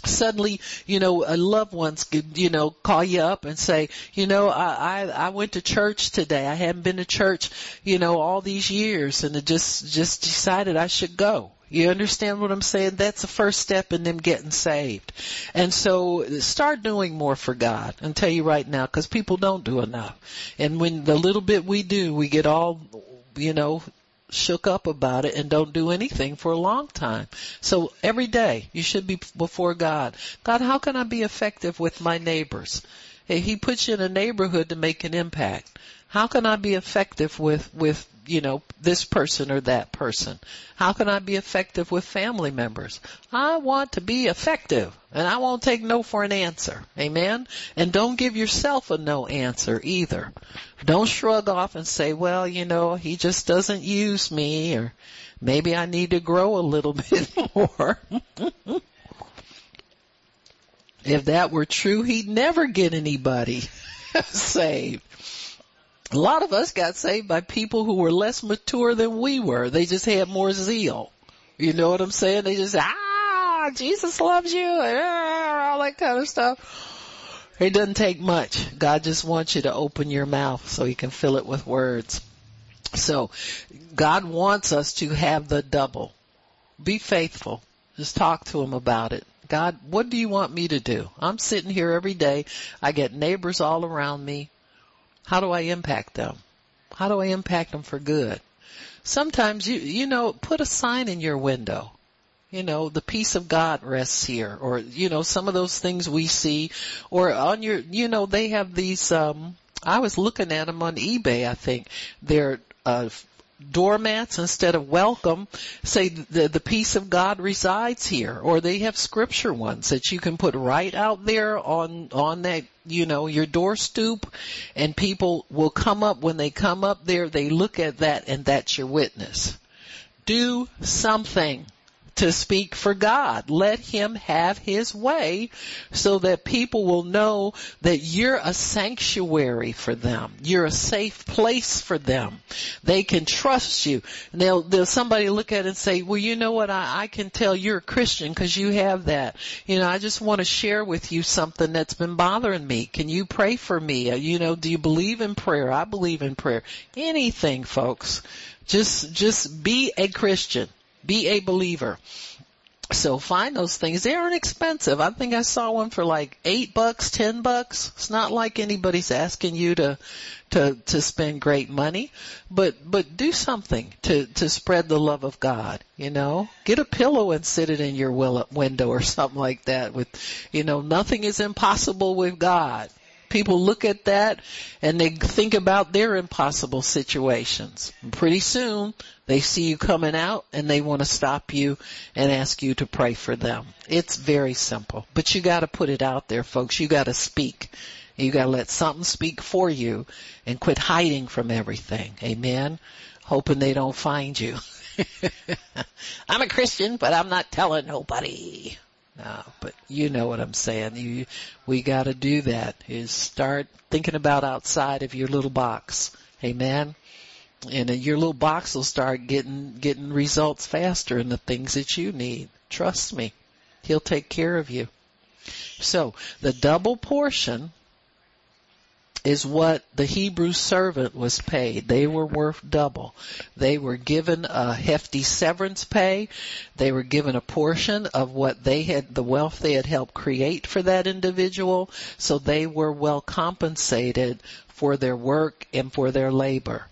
suddenly, you know, a loved ones could, you know, call you up and say, you know, I, I, I went to church today. I hadn't been to church, you know, all these years and it just, just decided I should go. You understand what I'm saying? That's the first step in them getting saved. And so start doing more for God. I'll tell you right now, cause people don't do enough. And when the little bit we do, we get all, you know, shook up about it and don't do anything for a long time. So every day you should be before God. God, how can I be effective with my neighbors? He puts you in a neighborhood to make an impact. How can I be effective with, with you know, this person or that person? How can I be effective with family members? I want to be effective and I won't take no for an answer. Amen? And don't give yourself a no answer either. Don't shrug off and say, well, you know, he just doesn't use me or maybe I need to grow a little bit more. if that were true, he'd never get anybody saved. A lot of us got saved by people who were less mature than we were. They just had more zeal. You know what I'm saying? They just, ah, Jesus loves you, ah, all that kind of stuff. It doesn't take much. God just wants you to open your mouth so he can fill it with words. So, God wants us to have the double. Be faithful. Just talk to him about it. God, what do you want me to do? I'm sitting here every day. I get neighbors all around me. How do I impact them? How do I impact them for good? Sometimes you, you know, put a sign in your window. You know, the peace of God rests here or, you know, some of those things we see or on your, you know, they have these, um, I was looking at them on eBay, I think. They're, uh, doormats instead of welcome say the, the peace of God resides here. Or they have scripture ones that you can put right out there on, on that, you know, your door stoop and people will come up when they come up there, they look at that and that's your witness. Do something to speak for God. Let Him have His way so that people will know that you're a sanctuary for them. You're a safe place for them. They can trust you. And they'll, they'll somebody look at it and say, well, you know what? I, I can tell you're a Christian because you have that. You know, I just want to share with you something that's been bothering me. Can you pray for me? Uh, you know, do you believe in prayer? I believe in prayer. Anything, folks. Just, just be a Christian. Be a believer. So find those things. They aren't expensive. I think I saw one for like eight bucks, ten bucks. It's not like anybody's asking you to, to, to spend great money, but, but do something to, to spread the love of God, you know? Get a pillow and sit it in your window or something like that with, you know, nothing is impossible with God people look at that and they think about their impossible situations. And pretty soon they see you coming out and they want to stop you and ask you to pray for them. It's very simple, but you gotta put it out there folks. You gotta speak. You gotta let something speak for you and quit hiding from everything. Amen. Hoping they don't find you. I'm a Christian, but I'm not telling nobody. No, but you know what I'm saying. You, we gotta do that is start thinking about outside of your little box. Amen. And your little box will start getting, getting results faster in the things that you need. Trust me. He'll take care of you. So the double portion is what the Hebrew servant was paid. They were worth double. They were given a hefty severance pay. They were given a portion of what they had, the wealth they had helped create for that individual. So they were well compensated for their work and for their labor.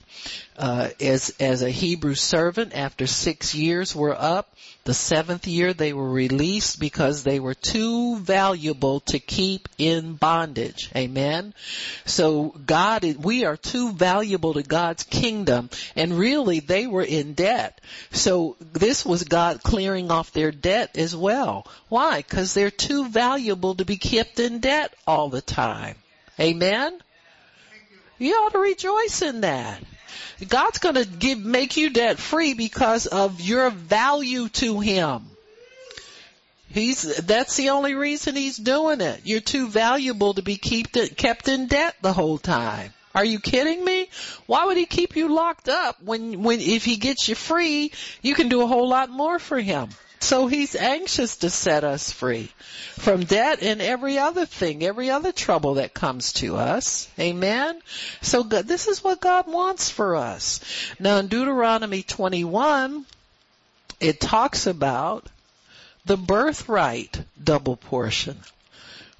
Uh, as as a Hebrew servant, after six years were up, the seventh year they were released because they were too valuable to keep in bondage. Amen. So God, we are too valuable to God's kingdom and really they were in debt. So this was God clearing off their debt as well. Why? Cause they're too valuable to be kept in debt all the time. Amen. You ought to rejoice in that. God's gonna give, make you debt free because of your value to Him. He's, that's the only reason He's doing it. You're too valuable to be kept, kept in debt the whole time. Are you kidding me? Why would he keep you locked up when, when, if he gets you free, you can do a whole lot more for him. So he's anxious to set us free from debt and every other thing, every other trouble that comes to us. Amen. So God, this is what God wants for us. Now in Deuteronomy 21, it talks about the birthright double portion.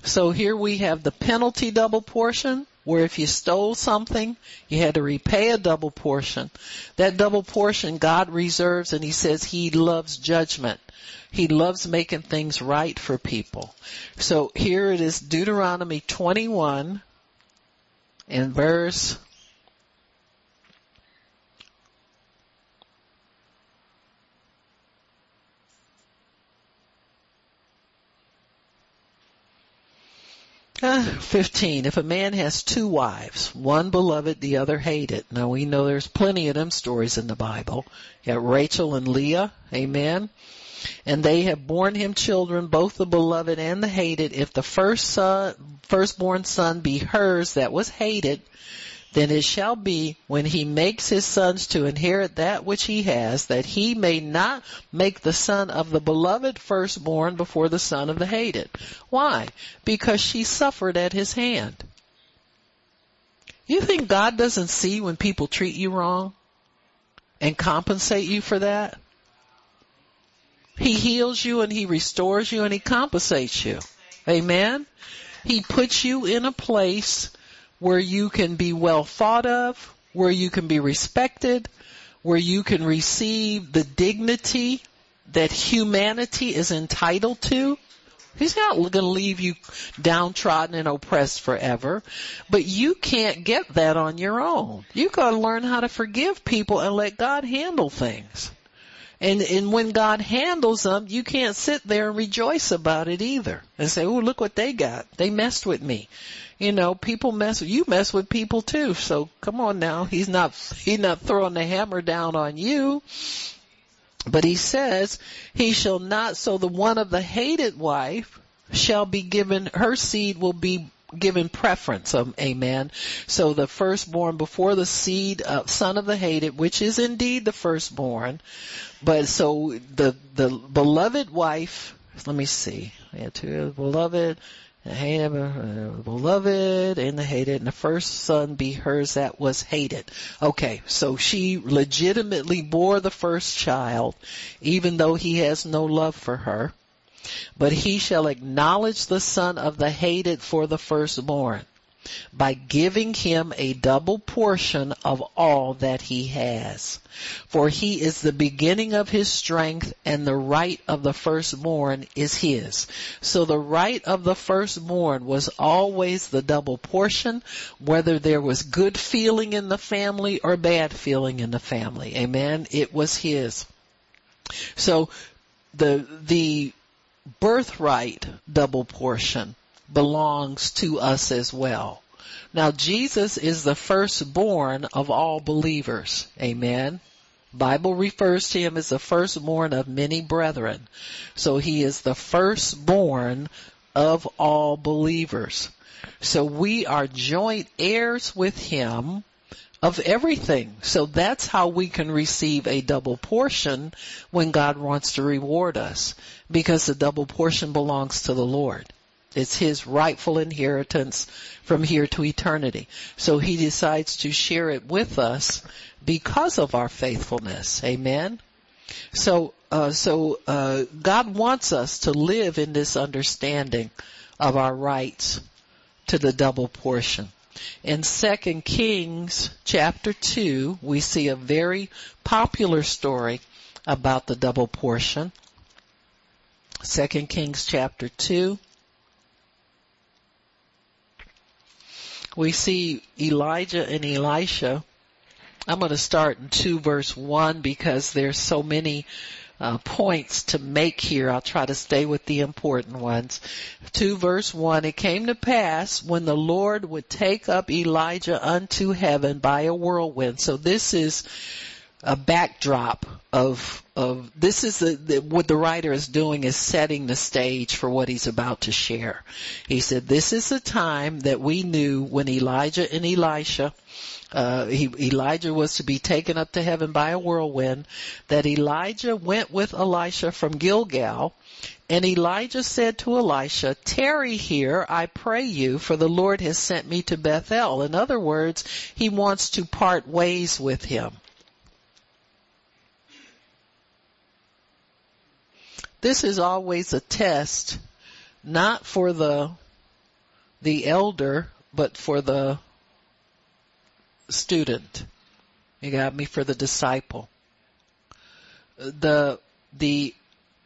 So here we have the penalty double portion where if you stole something, you had to repay a double portion. That double portion God reserves and He says He loves judgment. He loves making things right for people. So here it is Deuteronomy 21 and verse 15. If a man has two wives, one beloved, the other hated. Now we know there's plenty of them stories in the Bible. You got Rachel and Leah. Amen. And they have borne him children, both the beloved and the hated. If the first son, firstborn son be hers that was hated, then it shall be when he makes his sons to inherit that which he has, that he may not make the son of the beloved firstborn before the son of the hated. Why? Because she suffered at his hand. You think God doesn't see when people treat you wrong and compensate you for that? He heals you and he restores you and he compensates you. Amen? He puts you in a place where you can be well thought of, where you can be respected, where you can receive the dignity that humanity is entitled to. He's not going to leave you downtrodden and oppressed forever, but you can't get that on your own. You've got to learn how to forgive people and let God handle things. And, and when God handles them, you can't sit there and rejoice about it either and say, oh, look what they got. They messed with me. You know, people mess, you mess with people too. So come on now. He's not, he's not throwing the hammer down on you. But he says, he shall not, so the one of the hated wife shall be given, her seed will be given preference. Um, amen. So the firstborn before the seed of son of the hated, which is indeed the firstborn. But so the, the beloved wife, let me see. Yeah, two beloved, hated, uh, beloved and the hated, and the first son be hers that was hated. Okay, so she legitimately bore the first child, even though he has no love for her. But he shall acknowledge the son of the hated for the firstborn by giving him a double portion of all that he has. For he is the beginning of his strength and the right of the firstborn is his. So the right of the firstborn was always the double portion, whether there was good feeling in the family or bad feeling in the family. Amen. It was his. So the, the birthright double portion belongs to us as well. Now Jesus is the firstborn of all believers. Amen. Bible refers to him as the firstborn of many brethren. So he is the firstborn of all believers. So we are joint heirs with him of everything. So that's how we can receive a double portion when God wants to reward us because the double portion belongs to the Lord. It's his rightful inheritance from here to eternity. So he decides to share it with us because of our faithfulness. Amen. So, uh, so, uh, God wants us to live in this understanding of our rights to the double portion. In 2 Kings chapter 2, we see a very popular story about the double portion. 2 Kings chapter 2. We see Elijah and Elisha. I'm going to start in 2 verse 1 because there's so many uh, points to make here. I'll try to stay with the important ones. 2 verse 1, it came to pass when the Lord would take up Elijah unto heaven by a whirlwind. So this is a backdrop of of this is the, the, what the writer is doing is setting the stage for what he's about to share. He said, "This is the time that we knew when Elijah and Elisha uh, he, Elijah was to be taken up to heaven by a whirlwind, that Elijah went with Elisha from Gilgal, and Elijah said to Elisha, tarry here, I pray you, for the Lord has sent me to Bethel. In other words, he wants to part ways with him. This is always a test, not for the, the elder, but for the student. You got me for the disciple. The, the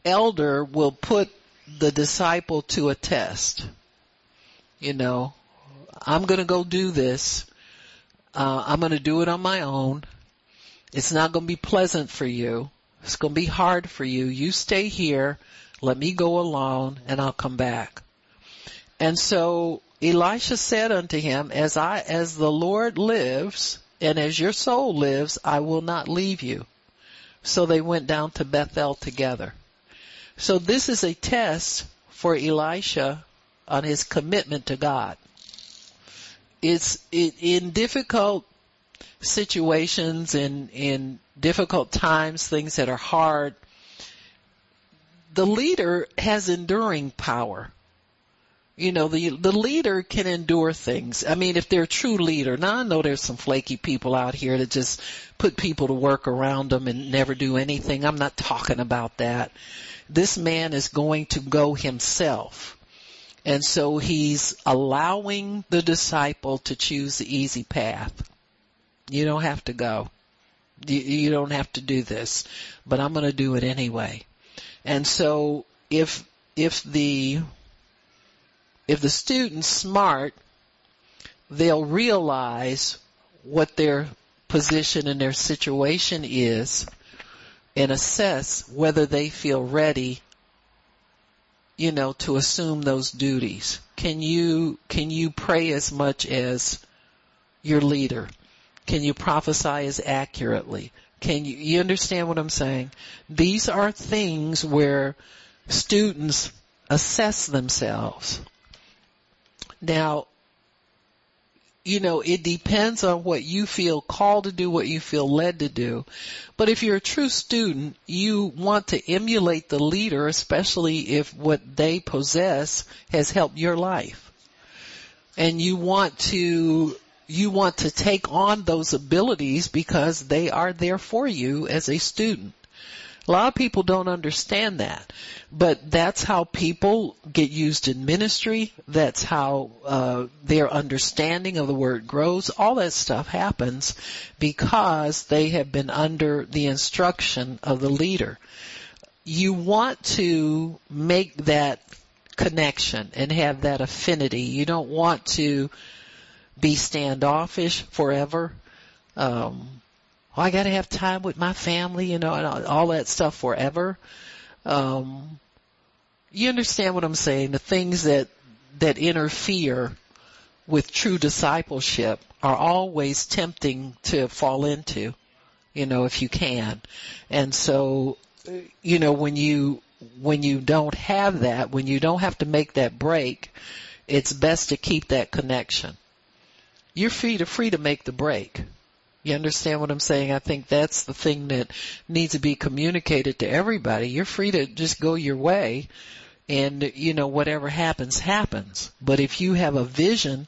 elder will put the disciple to a test. You know, I'm gonna go do this. Uh, I'm gonna do it on my own. It's not gonna be pleasant for you. It's gonna be hard for you. You stay here. Let me go alone and I'll come back. And so Elisha said unto him, as I, as the Lord lives, and as your soul lives, I will not leave you. So they went down to Bethel together. So this is a test for Elisha on his commitment to God. It's it, in difficult situations in in difficult times, things that are hard. The leader has enduring power you know, the, the leader can endure things. I mean, if they're a true leader. Now I know there's some flaky people out here that just put people to work around them and never do anything. I'm not talking about that. This man is going to go himself. And so he's allowing the disciple to choose the easy path. You don't have to go. You, you don't have to do this, but I'm going to do it anyway. And so if, if the if the student's smart, they'll realize what their position and their situation is and assess whether they feel ready you know to assume those duties can you can you pray as much as your leader can you prophesy as accurately can you you understand what i'm saying these are things where students assess themselves now, you know, it depends on what you feel called to do, what you feel led to do. But if you're a true student, you want to emulate the leader, especially if what they possess has helped your life. And you want to, you want to take on those abilities because they are there for you as a student. A lot of people don't understand that, but that's how people get used in ministry. That's how uh, their understanding of the word grows. All that stuff happens because they have been under the instruction of the leader. You want to make that connection and have that affinity. You don't want to be standoffish forever. Um, oh, I got to have time with my family, you know, and all that stuff forever. Um, you understand what I'm saying? The things that that interfere with true discipleship are always tempting to fall into, you know, if you can. And so, you know, when you when you don't have that, when you don't have to make that break, it's best to keep that connection. You're free to free to make the break. You understand what I'm saying? I think that's the thing that needs to be communicated to everybody. You're free to just go your way and, you know, whatever happens, happens. But if you have a vision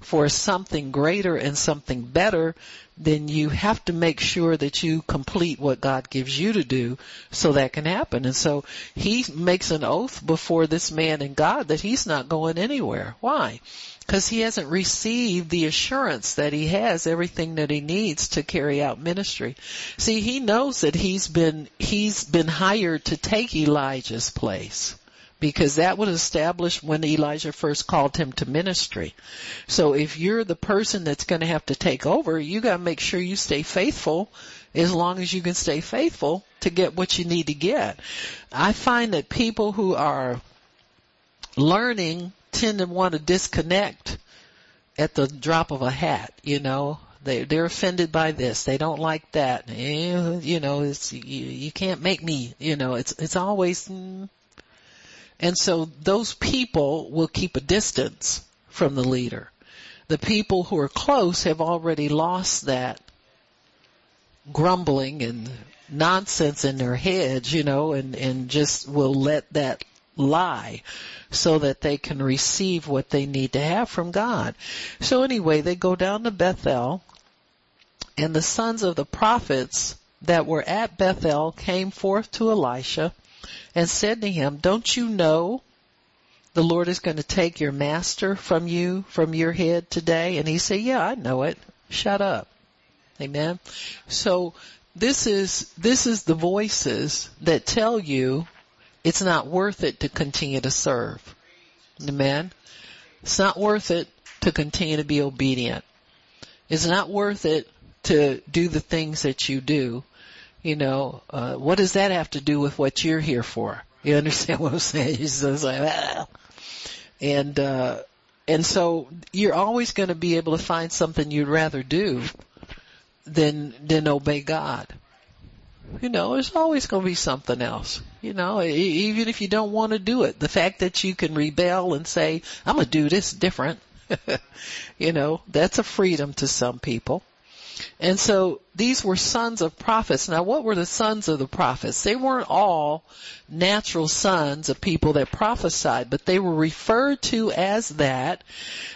for something greater and something better, then you have to make sure that you complete what God gives you to do so that can happen. And so he makes an oath before this man and God that he's not going anywhere. Why? Because he hasn't received the assurance that he has everything that he needs to carry out ministry. See, he knows that he's been, he's been hired to take Elijah's place because that was established when Elijah first called him to ministry. So if you're the person that's going to have to take over, you got to make sure you stay faithful as long as you can stay faithful to get what you need to get. I find that people who are learning tend to want to disconnect at the drop of a hat, you know. They they're offended by this. They don't like that. You know, it's you, you can't make me. You know, it's it's always mm, and so those people will keep a distance from the leader. The people who are close have already lost that grumbling and nonsense in their heads, you know, and, and just will let that lie so that they can receive what they need to have from God. So anyway, they go down to Bethel and the sons of the prophets that were at Bethel came forth to Elisha and said to him, don't you know the Lord is going to take your master from you, from your head today? And he said, yeah, I know it. Shut up. Amen. So this is, this is the voices that tell you it's not worth it to continue to serve. Amen. It's not worth it to continue to be obedient. It's not worth it to do the things that you do you know, uh, what does that have to do with what you're here for? You understand what I'm saying? He's like, ah. and, uh, and so you're always going to be able to find something you'd rather do than, than obey God. You know, there's always going to be something else. You know, even if you don't want to do it, the fact that you can rebel and say, I'm going to do this different, you know, that's a freedom to some people. And so these were sons of prophets. Now what were the sons of the prophets? They weren't all natural sons of people that prophesied, but they were referred to as that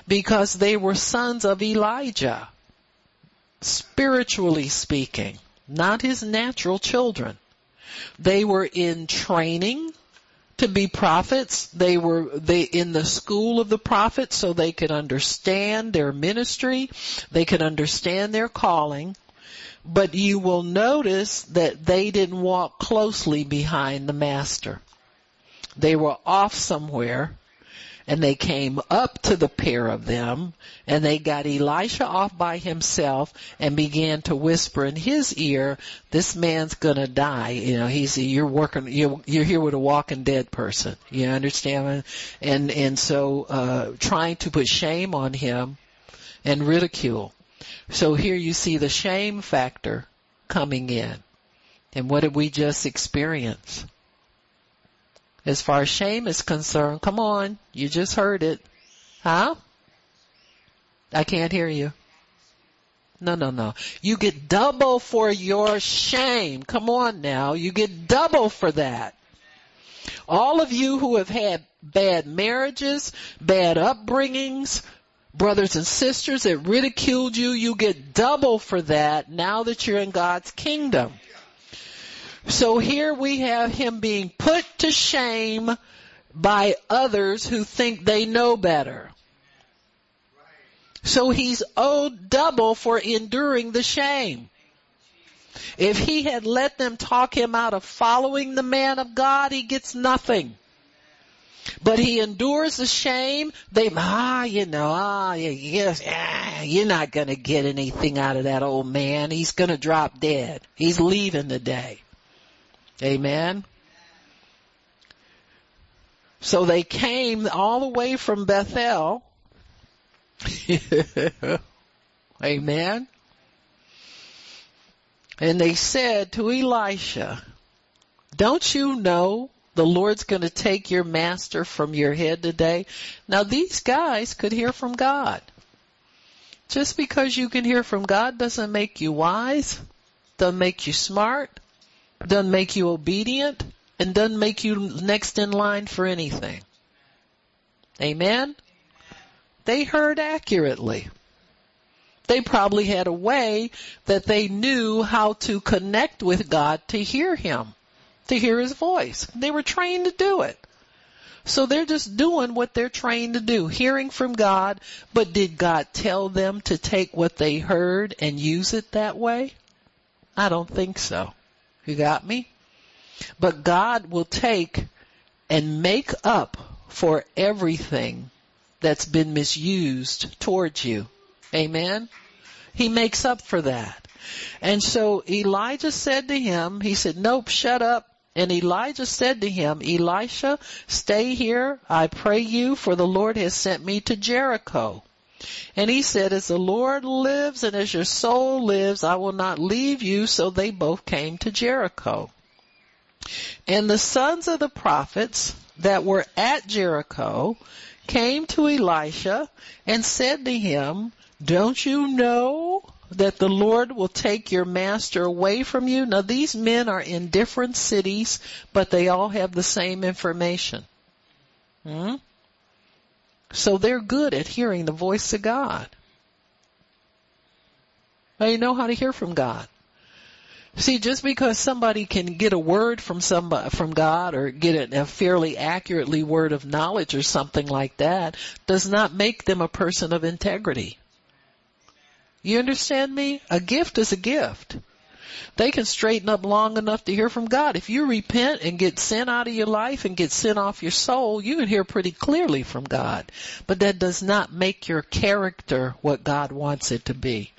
because they were sons of Elijah, spiritually speaking, not his natural children. They were in training to be prophets. They were they in the school of the prophets so they could understand their ministry, they could understand their calling. But you will notice that they didn't walk closely behind the master. They were off somewhere and they came up to the pair of them and they got Elisha off by himself and began to whisper in his ear, this man's gonna die. You know, he's, you're working, you're, you're here with a walking dead person. You understand? And, and so, uh, trying to put shame on him and ridicule. So here you see the shame factor coming in. And what did we just experience? As far as shame is concerned, come on, you just heard it. Huh? I can't hear you. No, no, no. You get double for your shame. Come on now. You get double for that. All of you who have had bad marriages, bad upbringings, brothers and sisters that ridiculed you, you get double for that now that you're in God's kingdom. So here we have him being put to shame by others who think they know better. So he's owed double for enduring the shame. If he had let them talk him out of following the man of God, he gets nothing. But he endures the shame. They, ah, you know, ah, yes, ah, you're not gonna get anything out of that old man. He's gonna drop dead. He's leaving today. Amen. So they came all the way from Bethel. Amen. And they said to Elisha, don't you know the Lord's going to take your master from your head today? Now these guys could hear from God. Just because you can hear from God doesn't make you wise, doesn't make you smart, doesn't make you obedient and doesn't make you next in line for anything. Amen? they heard accurately. They probably had a way that they knew how to connect with God to hear Him, to hear His voice. They were trained to do it. So they're just doing what they're trained to do, hearing from God, but did God tell them to take what they heard and use it that way? I don't think so. You got me? But God will take and make up for everything that's been misused towards you. Amen? He makes up for that. And so Elijah said to him, he said, nope, shut up. And Elijah said to him, Elisha, stay here, I pray you, for the Lord has sent me to Jericho. And he said, as the Lord lives and as your soul lives, I will not leave you. So they both came to Jericho. And the sons of the prophets that were at Jericho came to Elisha and said to him, don't you know that the Lord will take your master away from you? Now these men are in different cities, but they all have the same information. Hmm? So they're good at hearing the voice of God. They know how to hear from God. See, just because somebody can get a word from somebody, from God or get a fairly accurately word of knowledge or something like that does not make them a person of integrity. You understand me? A gift is a gift they can straighten up long enough to hear from God. If you repent and get sin out of your life and get sin off your soul, you can hear pretty clearly from God. But that does not make your character what God wants it to be.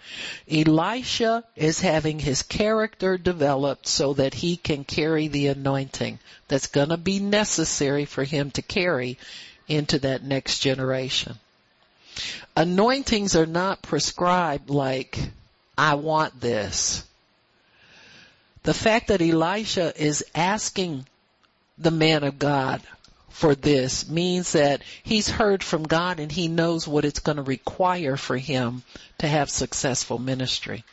Elisha is having his character developed so that he can carry the anointing that's gonna be necessary for him to carry into that next generation. Anointings are not prescribed like, I want this. The fact that Elisha is asking the man of God for this means that he's heard from God and he knows what it's going to require for him to have successful ministry.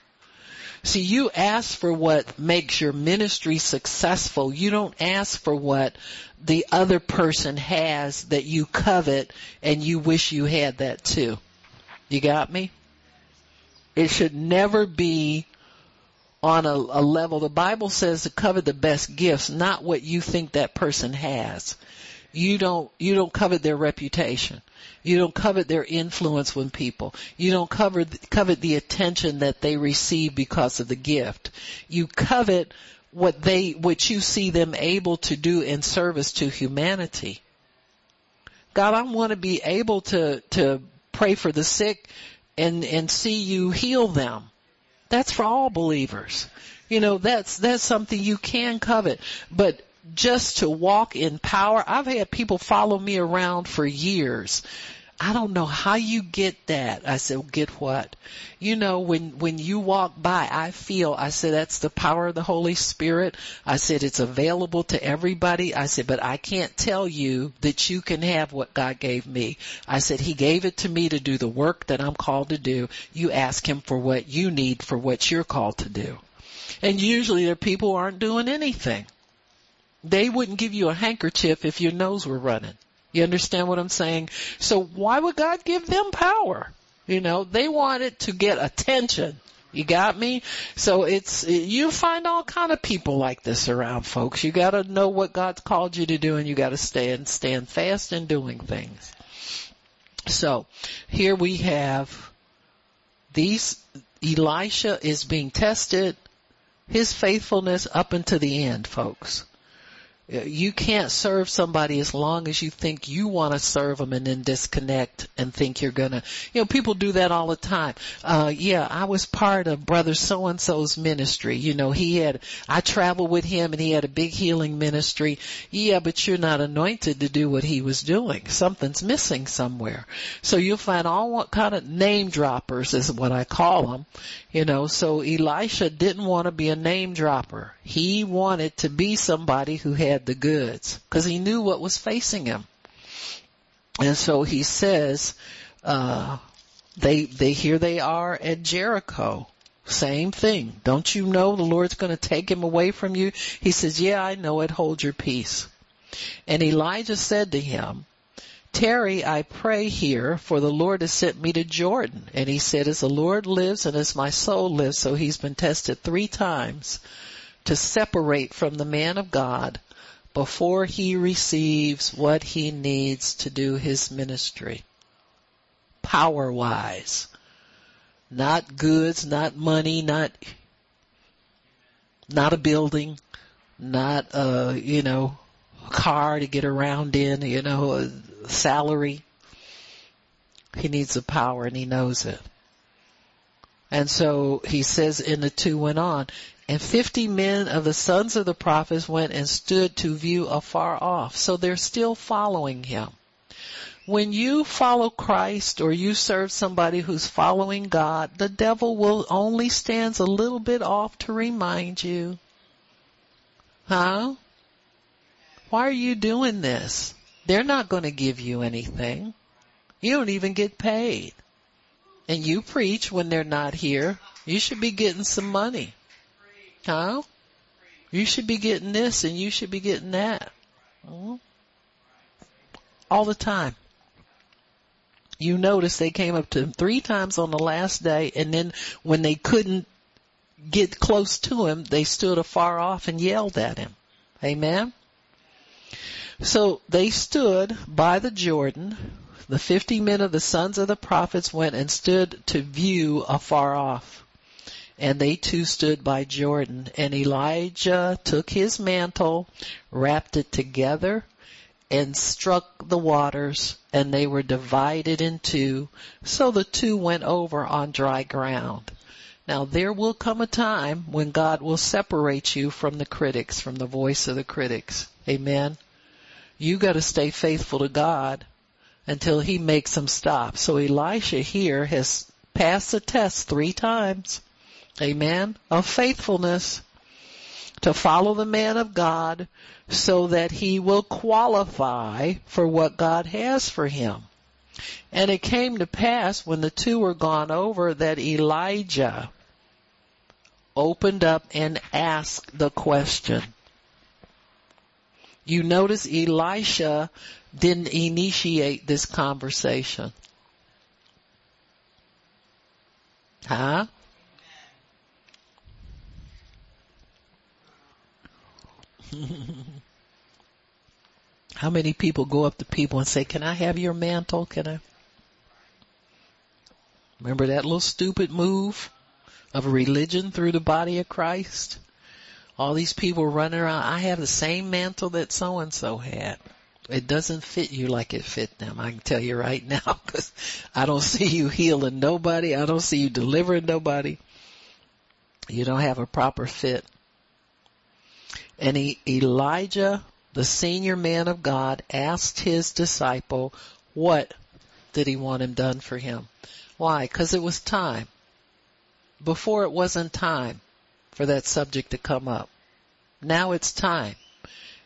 See, you ask for what makes your ministry successful. You don't ask for what the other person has that you covet and you wish you had that too. You got me? It should never be on a, a level. The Bible says to covet the best gifts, not what you think that person has. You don't, you don't covet their reputation. You don't covet their influence with people. You don't cover, covet the attention that they receive because of the gift. You covet what they, what you see them able to do in service to humanity. God, I want to be able to, to pray for the sick and, and see you heal them. That's for all believers. You know, that's, that's something you can covet. But just to walk in power, I've had people follow me around for years. I don't know how you get that. I said, well, get what? You know, when, when you walk by, I feel, I said, that's the power of the Holy Spirit. I said, it's available to everybody. I said, but I can't tell you that you can have what God gave me. I said, He gave it to me to do the work that I'm called to do. You ask Him for what you need for what you're called to do. And usually there are people who aren't doing anything. They wouldn't give you a handkerchief if your nose were running. You understand what I'm saying? So why would God give them power? You know, they wanted to get attention. You got me? So it's, you find all kind of people like this around folks. You gotta know what God's called you to do and you gotta stand, stand fast in doing things. So, here we have these, Elisha is being tested, his faithfulness up until the end, folks. You can't serve somebody as long as you think you want to serve them and then disconnect and think you're gonna, you know, people do that all the time. Uh, yeah, I was part of brother so and so's ministry. You know, he had, I traveled with him and he had a big healing ministry. Yeah, but you're not anointed to do what he was doing. Something's missing somewhere. So you'll find all what kind of name droppers is what I call them. You know, so Elisha didn't want to be a name dropper. He wanted to be somebody who had the goods because he knew what was facing him. And so he says, uh, they, they, here they are at Jericho. Same thing. Don't you know the Lord's going to take him away from you? He says, yeah, I know it. Hold your peace. And Elijah said to him, Tarry, I pray here, for the Lord has sent me to Jordan. And he said, as the Lord lives and as my soul lives, so he's been tested three times to separate from the man of God before he receives what he needs to do his ministry. Power wise. Not goods, not money, not, not a building, not a, you know, car to get around in, you know, a salary. He needs the power and he knows it. And so he says, and the two went on. And fifty men of the sons of the prophets went and stood to view afar off. So they're still following him. When you follow Christ or you serve somebody who's following God, the devil will only stands a little bit off to remind you. Huh? Why are you doing this? They're not going to give you anything. You don't even get paid. And you preach when they're not here. You should be getting some money. Huh? You should be getting this and you should be getting that. Hmm? All the time. You notice they came up to him three times on the last day and then when they couldn't get close to him, they stood afar off and yelled at him. Amen? So they stood by the Jordan. The fifty men of the sons of the prophets went and stood to view afar off and they too stood by Jordan. And Elijah took his mantle, wrapped it together, and struck the waters, and they were divided in two, so the two went over on dry ground. Now there will come a time when God will separate you from the critics, from the voice of the critics. Amen. You gotta stay faithful to God until He makes them stop. So Elisha here has passed the test three times amen, of faithfulness to follow the man of God so that he will qualify for what God has for him. And it came to pass when the two were gone over that Elijah opened up and asked the question. You notice Elisha didn't initiate this conversation. Huh? How many people go up to people and say, can I have your mantle? Can I? Remember that little stupid move of religion through the body of Christ? All these people running around, I have the same mantle that so and so had. It doesn't fit you like it fit them. I can tell you right now because I don't see you healing nobody. I don't see you delivering nobody. You don't have a proper fit. And he, Elijah, the senior man of God, asked his disciple, what did he want him done for him? Why? Cause it was time. Before it wasn't time for that subject to come up. Now it's time.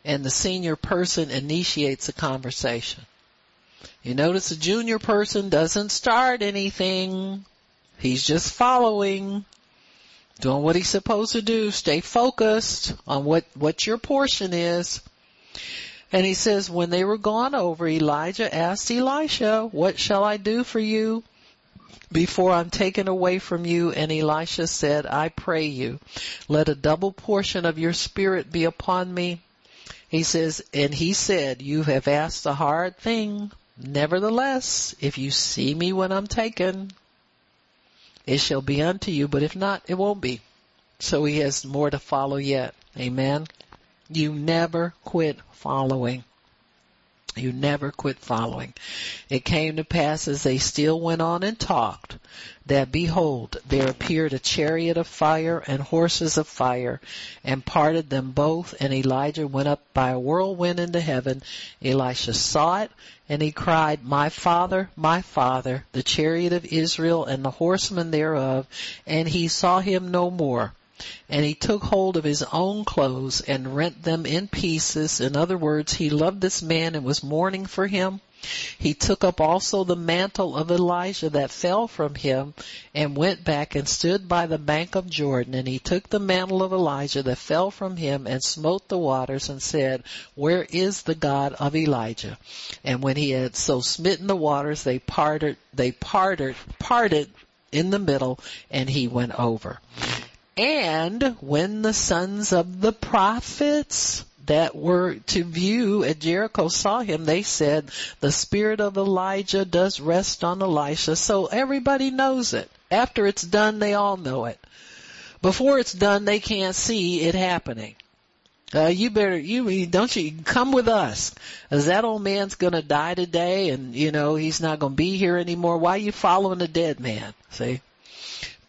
And the senior person initiates a conversation. You notice the junior person doesn't start anything. He's just following doing what he's supposed to do. Stay focused on what, what your portion is. And he says, when they were gone over, Elijah asked Elisha, what shall I do for you before I'm taken away from you? And Elisha said, I pray you, let a double portion of your spirit be upon me. He says, and he said, you have asked a hard thing. Nevertheless, if you see me when I'm taken, it shall be unto you, but if not, it won't be. So he has more to follow yet. Amen. You never quit following. You never quit following. It came to pass as they still went on and talked that behold, there appeared a chariot of fire and horses of fire and parted them both and Elijah went up by a whirlwind into heaven. Elisha saw it and he cried, my father, my father, the chariot of Israel and the horsemen thereof, and he saw him no more. And he took hold of his own clothes and rent them in pieces. In other words, he loved this man and was mourning for him. He took up also the mantle of Elijah that fell from him and went back and stood by the bank of Jordan. And he took the mantle of Elijah that fell from him and smote the waters and said, Where is the God of Elijah? And when he had so smitten the waters, they parted, they parted, parted in the middle and he went over. And when the sons of the prophets that were to view at Jericho saw him, they said, the spirit of Elijah does rest on Elisha. So everybody knows it. After it's done, they all know it. Before it's done, they can't see it happening. Uh, you better, you, don't you, come with us. As that old man's gonna die today and, you know, he's not gonna be here anymore. Why are you following a dead man? See?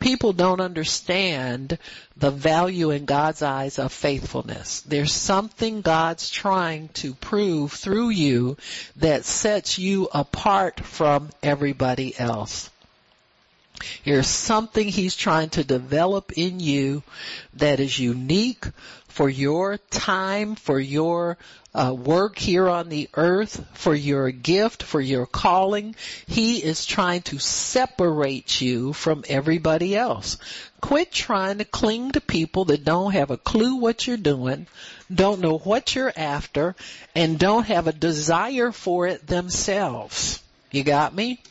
People don't understand the value in God's eyes of faithfulness. There's something God's trying to prove through you that sets you apart from everybody else. There's something He's trying to develop in you that is unique for your time, for your uh, work here on the earth, for your gift, for your calling. He is trying to separate you from everybody else. Quit trying to cling to people that don't have a clue what you're doing, don't know what you're after, and don't have a desire for it themselves. You got me?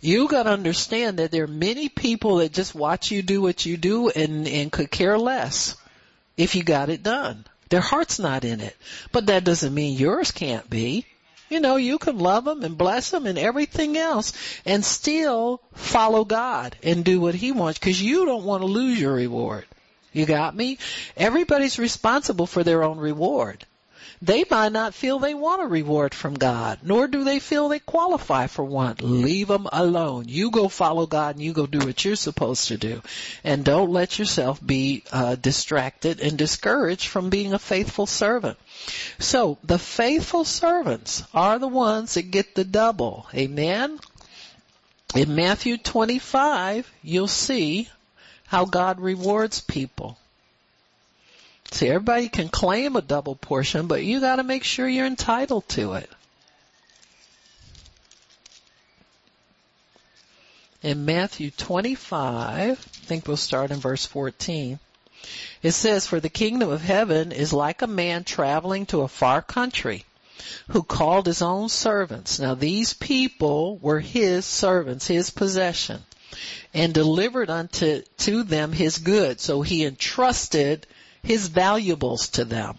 You gotta understand that there are many people that just watch you do what you do and, and could care less if you got it done. Their heart's not in it. But that doesn't mean yours can't be. You know, you can love them and bless them and everything else and still follow God and do what He wants because you don't want to lose your reward. You got me? Everybody's responsible for their own reward they might not feel they want a reward from God, nor do they feel they qualify for one. Leave them alone. You go follow God and you go do what you're supposed to do. And don't let yourself be uh, distracted and discouraged from being a faithful servant. So the faithful servants are the ones that get the double. Amen? In Matthew 25, you'll see how God rewards people. See, everybody can claim a double portion, but you gotta make sure you're entitled to it. In Matthew 25, I think we'll start in verse 14. It says, For the kingdom of heaven is like a man traveling to a far country who called his own servants. Now these people were his servants, his possession, and delivered unto to them his goods. So he entrusted his valuables to them.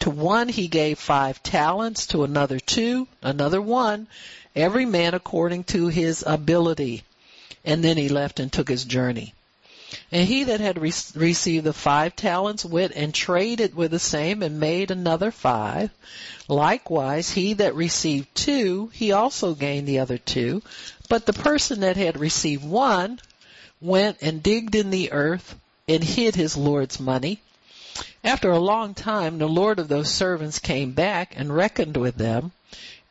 To one he gave five talents, to another two, another one, every man according to his ability. And then he left and took his journey. And he that had re- received the five talents went and traded with the same and made another five. Likewise, he that received two, he also gained the other two. But the person that had received one went and digged in the earth and hid his Lord's money. After a long time, the Lord of those servants came back and reckoned with them.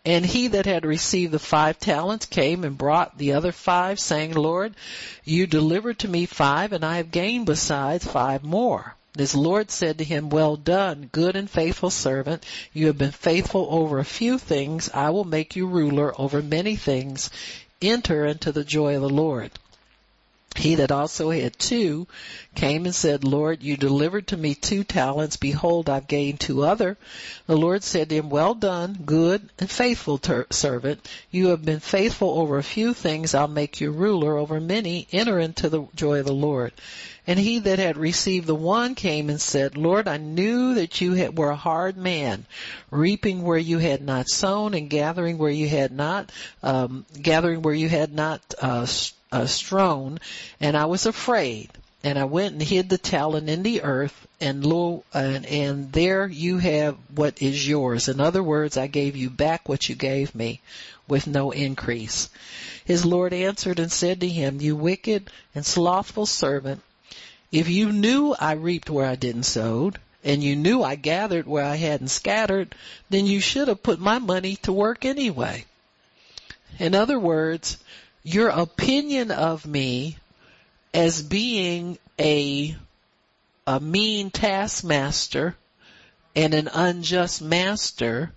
And he that had received the five talents came and brought the other five, saying, Lord, you delivered to me five, and I have gained besides five more. His Lord said to him, Well done, good and faithful servant. You have been faithful over a few things. I will make you ruler over many things. Enter into the joy of the Lord. He that also had two came and said, Lord, you delivered to me two talents. Behold, I've gained two other. The Lord said to him, well done, good and faithful ter- servant. You have been faithful over a few things. I'll make you ruler over many. Enter into the joy of the Lord. And he that had received the one came and said, Lord, I knew that you had, were a hard man, reaping where you had not sown and gathering where you had not, um, gathering where you had not, uh, uh, strown, and I was afraid. And I went and hid the talent in the earth, and lo, and, and there you have what is yours. In other words, I gave you back what you gave me, with no increase. His Lord answered and said to him, You wicked and slothful servant, if you knew I reaped where I didn't sow, and you knew I gathered where I hadn't scattered, then you should have put my money to work anyway. In other words, your opinion of me as being a a mean taskmaster and an unjust master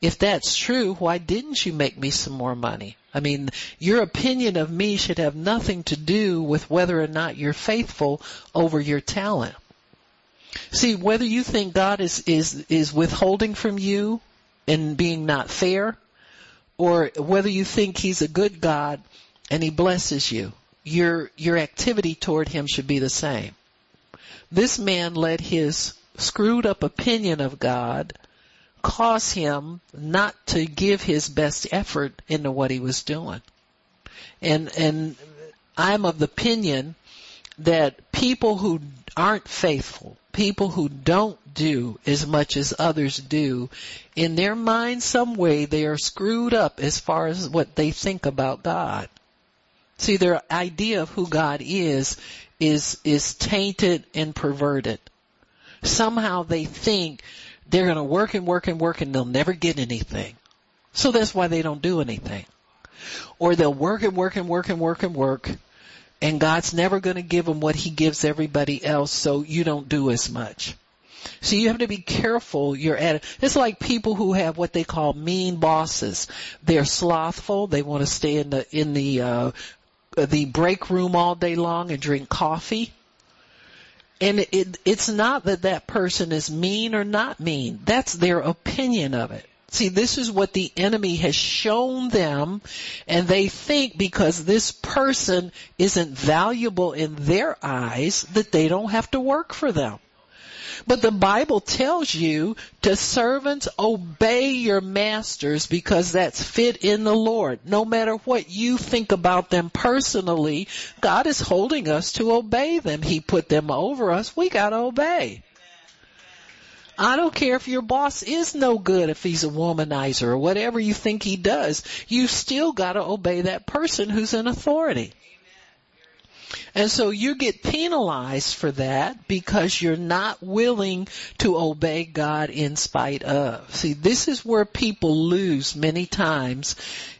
if that's true, why didn't you make me some more money? I mean, your opinion of me should have nothing to do with whether or not you're faithful over your talent. See, whether you think God is, is, is withholding from you and being not fair, or whether you think He's a good God and He blesses you, your, your activity toward Him should be the same. This man let his screwed up opinion of God cause him not to give his best effort into what he was doing. And, and I'm of the opinion that people who aren't faithful, people who don't do as much as others do, in their mind some way they are screwed up as far as what they think about God. See, their idea of who God is, is, is tainted and perverted. Somehow they think they're gonna work and work and work and they'll never get anything. So that's why they don't do anything. Or they'll work and work and work and work and work and God's never gonna give them what He gives everybody else so you don't do as much. So you have to be careful you're at It's like people who have what they call mean bosses. They're slothful. They want to stay in the, in the, uh, the break room all day long and drink coffee. And it, it's not that that person is mean or not mean. That's their opinion of it. See, this is what the enemy has shown them and they think because this person isn't valuable in their eyes that they don't have to work for them. But the Bible tells you to servants obey your masters because that's fit in the Lord. No matter what you think about them personally, God is holding us to obey them. He put them over us. We gotta obey. I don't care if your boss is no good if he's a womanizer or whatever you think he does. You still gotta obey that person who's in authority. And so you get penalized for that because you're not willing to obey God in spite of. See, this is where people lose many times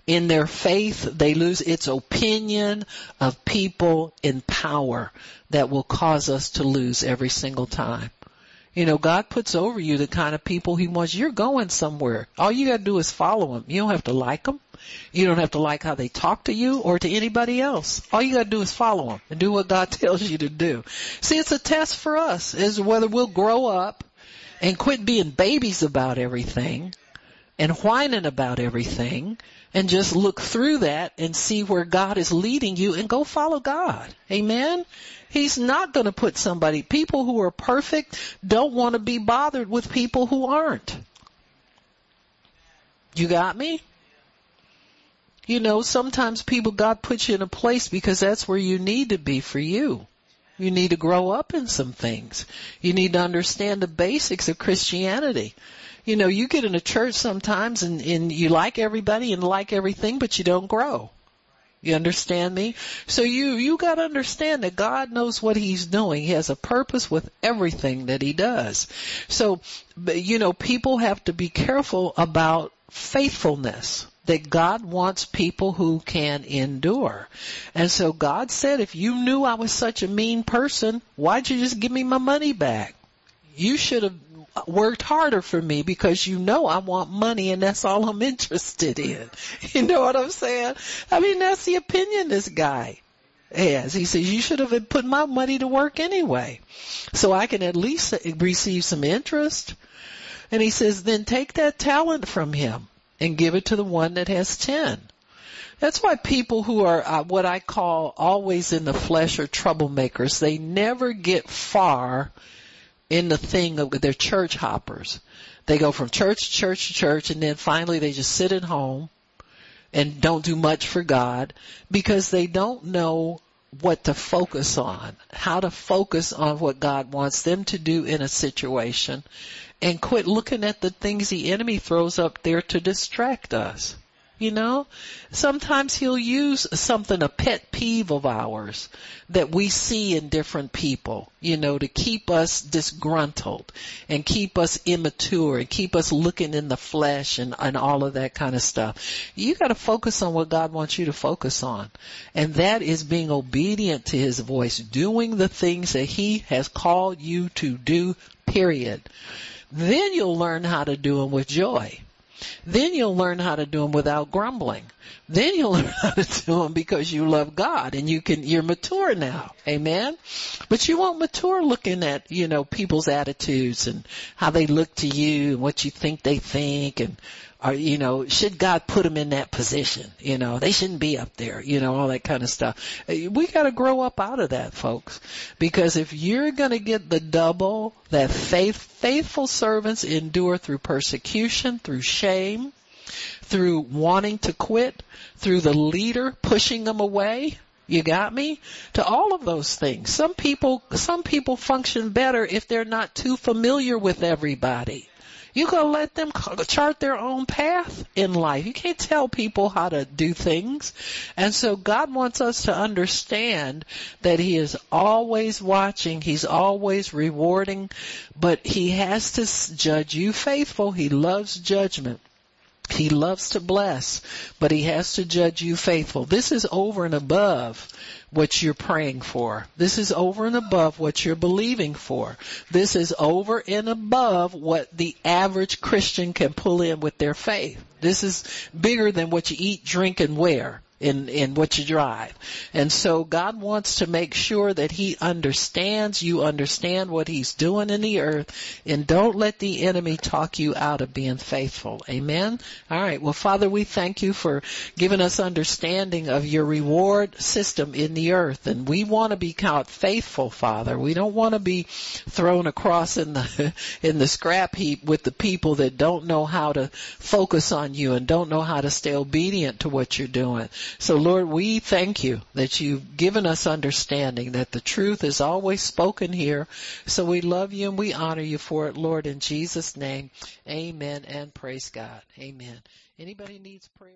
in their faith. They lose its opinion of people in power that will cause us to lose every single time. You know, God puts over you the kind of people He wants. You're going somewhere. All you gotta do is follow Him. You don't have to like them. You don't have to like how they talk to you or to anybody else. All you gotta do is follow them and do what God tells you to do. See, it's a test for us is whether we'll grow up and quit being babies about everything and whining about everything and just look through that and see where God is leading you and go follow God. Amen? He's not going to put somebody, people who are perfect don't want to be bothered with people who aren't. You got me? You know, sometimes people, God puts you in a place because that's where you need to be for you. You need to grow up in some things. You need to understand the basics of Christianity. You know, you get in a church sometimes and, and you like everybody and like everything, but you don't grow. You understand me? So you, you gotta understand that God knows what He's doing. He has a purpose with everything that He does. So, you know, people have to be careful about faithfulness that God wants people who can endure. And so God said, if you knew I was such a mean person, why'd you just give me my money back? You should have worked harder for me because you know I want money and that's all I'm interested in. You know what I'm saying? I mean, that's the opinion this guy has. He says, you should have put my money to work anyway. So I can at least receive some interest. And he says, then take that talent from him and give it to the one that has ten. That's why people who are uh, what I call always in the flesh are troublemakers. They never get far in the thing of their church hoppers. They go from church to church to church and then finally they just sit at home and don't do much for God because they don't know what to focus on, how to focus on what God wants them to do in a situation and quit looking at the things the enemy throws up there to distract us. You know, sometimes he'll use something, a pet peeve of ours that we see in different people, you know, to keep us disgruntled and keep us immature and keep us looking in the flesh and, and all of that kind of stuff. You gotta focus on what God wants you to focus on. And that is being obedient to His voice, doing the things that He has called you to do, period. Then you'll learn how to do them with joy. Then you'll learn how to do them without grumbling. Then you'll learn how to do them because you love God and you can, you're mature now. Amen. But you won't mature looking at, you know, people's attitudes and how they look to you and what you think they think and or, you know, should God put them in that position? You know, they shouldn't be up there, you know, all that kind of stuff. We gotta grow up out of that, folks. Because if you're gonna get the double that faith, faithful servants endure through persecution, through shame, through wanting to quit, through the leader pushing them away, you got me? To all of those things. Some people, some people function better if they're not too familiar with everybody. You gotta let them chart their own path in life. You can't tell people how to do things. And so God wants us to understand that He is always watching. He's always rewarding, but He has to judge you faithful. He loves judgment. He loves to bless, but he has to judge you faithful. This is over and above what you're praying for. This is over and above what you're believing for. This is over and above what the average Christian can pull in with their faith. This is bigger than what you eat, drink, and wear in, in what you drive. And so God wants to make sure that He understands, you understand what He's doing in the earth, and don't let the enemy talk you out of being faithful. Amen? Alright, well Father, we thank you for giving us understanding of your reward system in the earth, and we want to be count faithful, Father. We don't want to be thrown across in the, in the scrap heap with the people that don't know how to focus on you and don't know how to stay obedient to what you're doing. So Lord, we thank you that you've given us understanding that the truth is always spoken here. So we love you and we honor you for it, Lord, in Jesus name. Amen and praise God. Amen. Anybody needs prayer?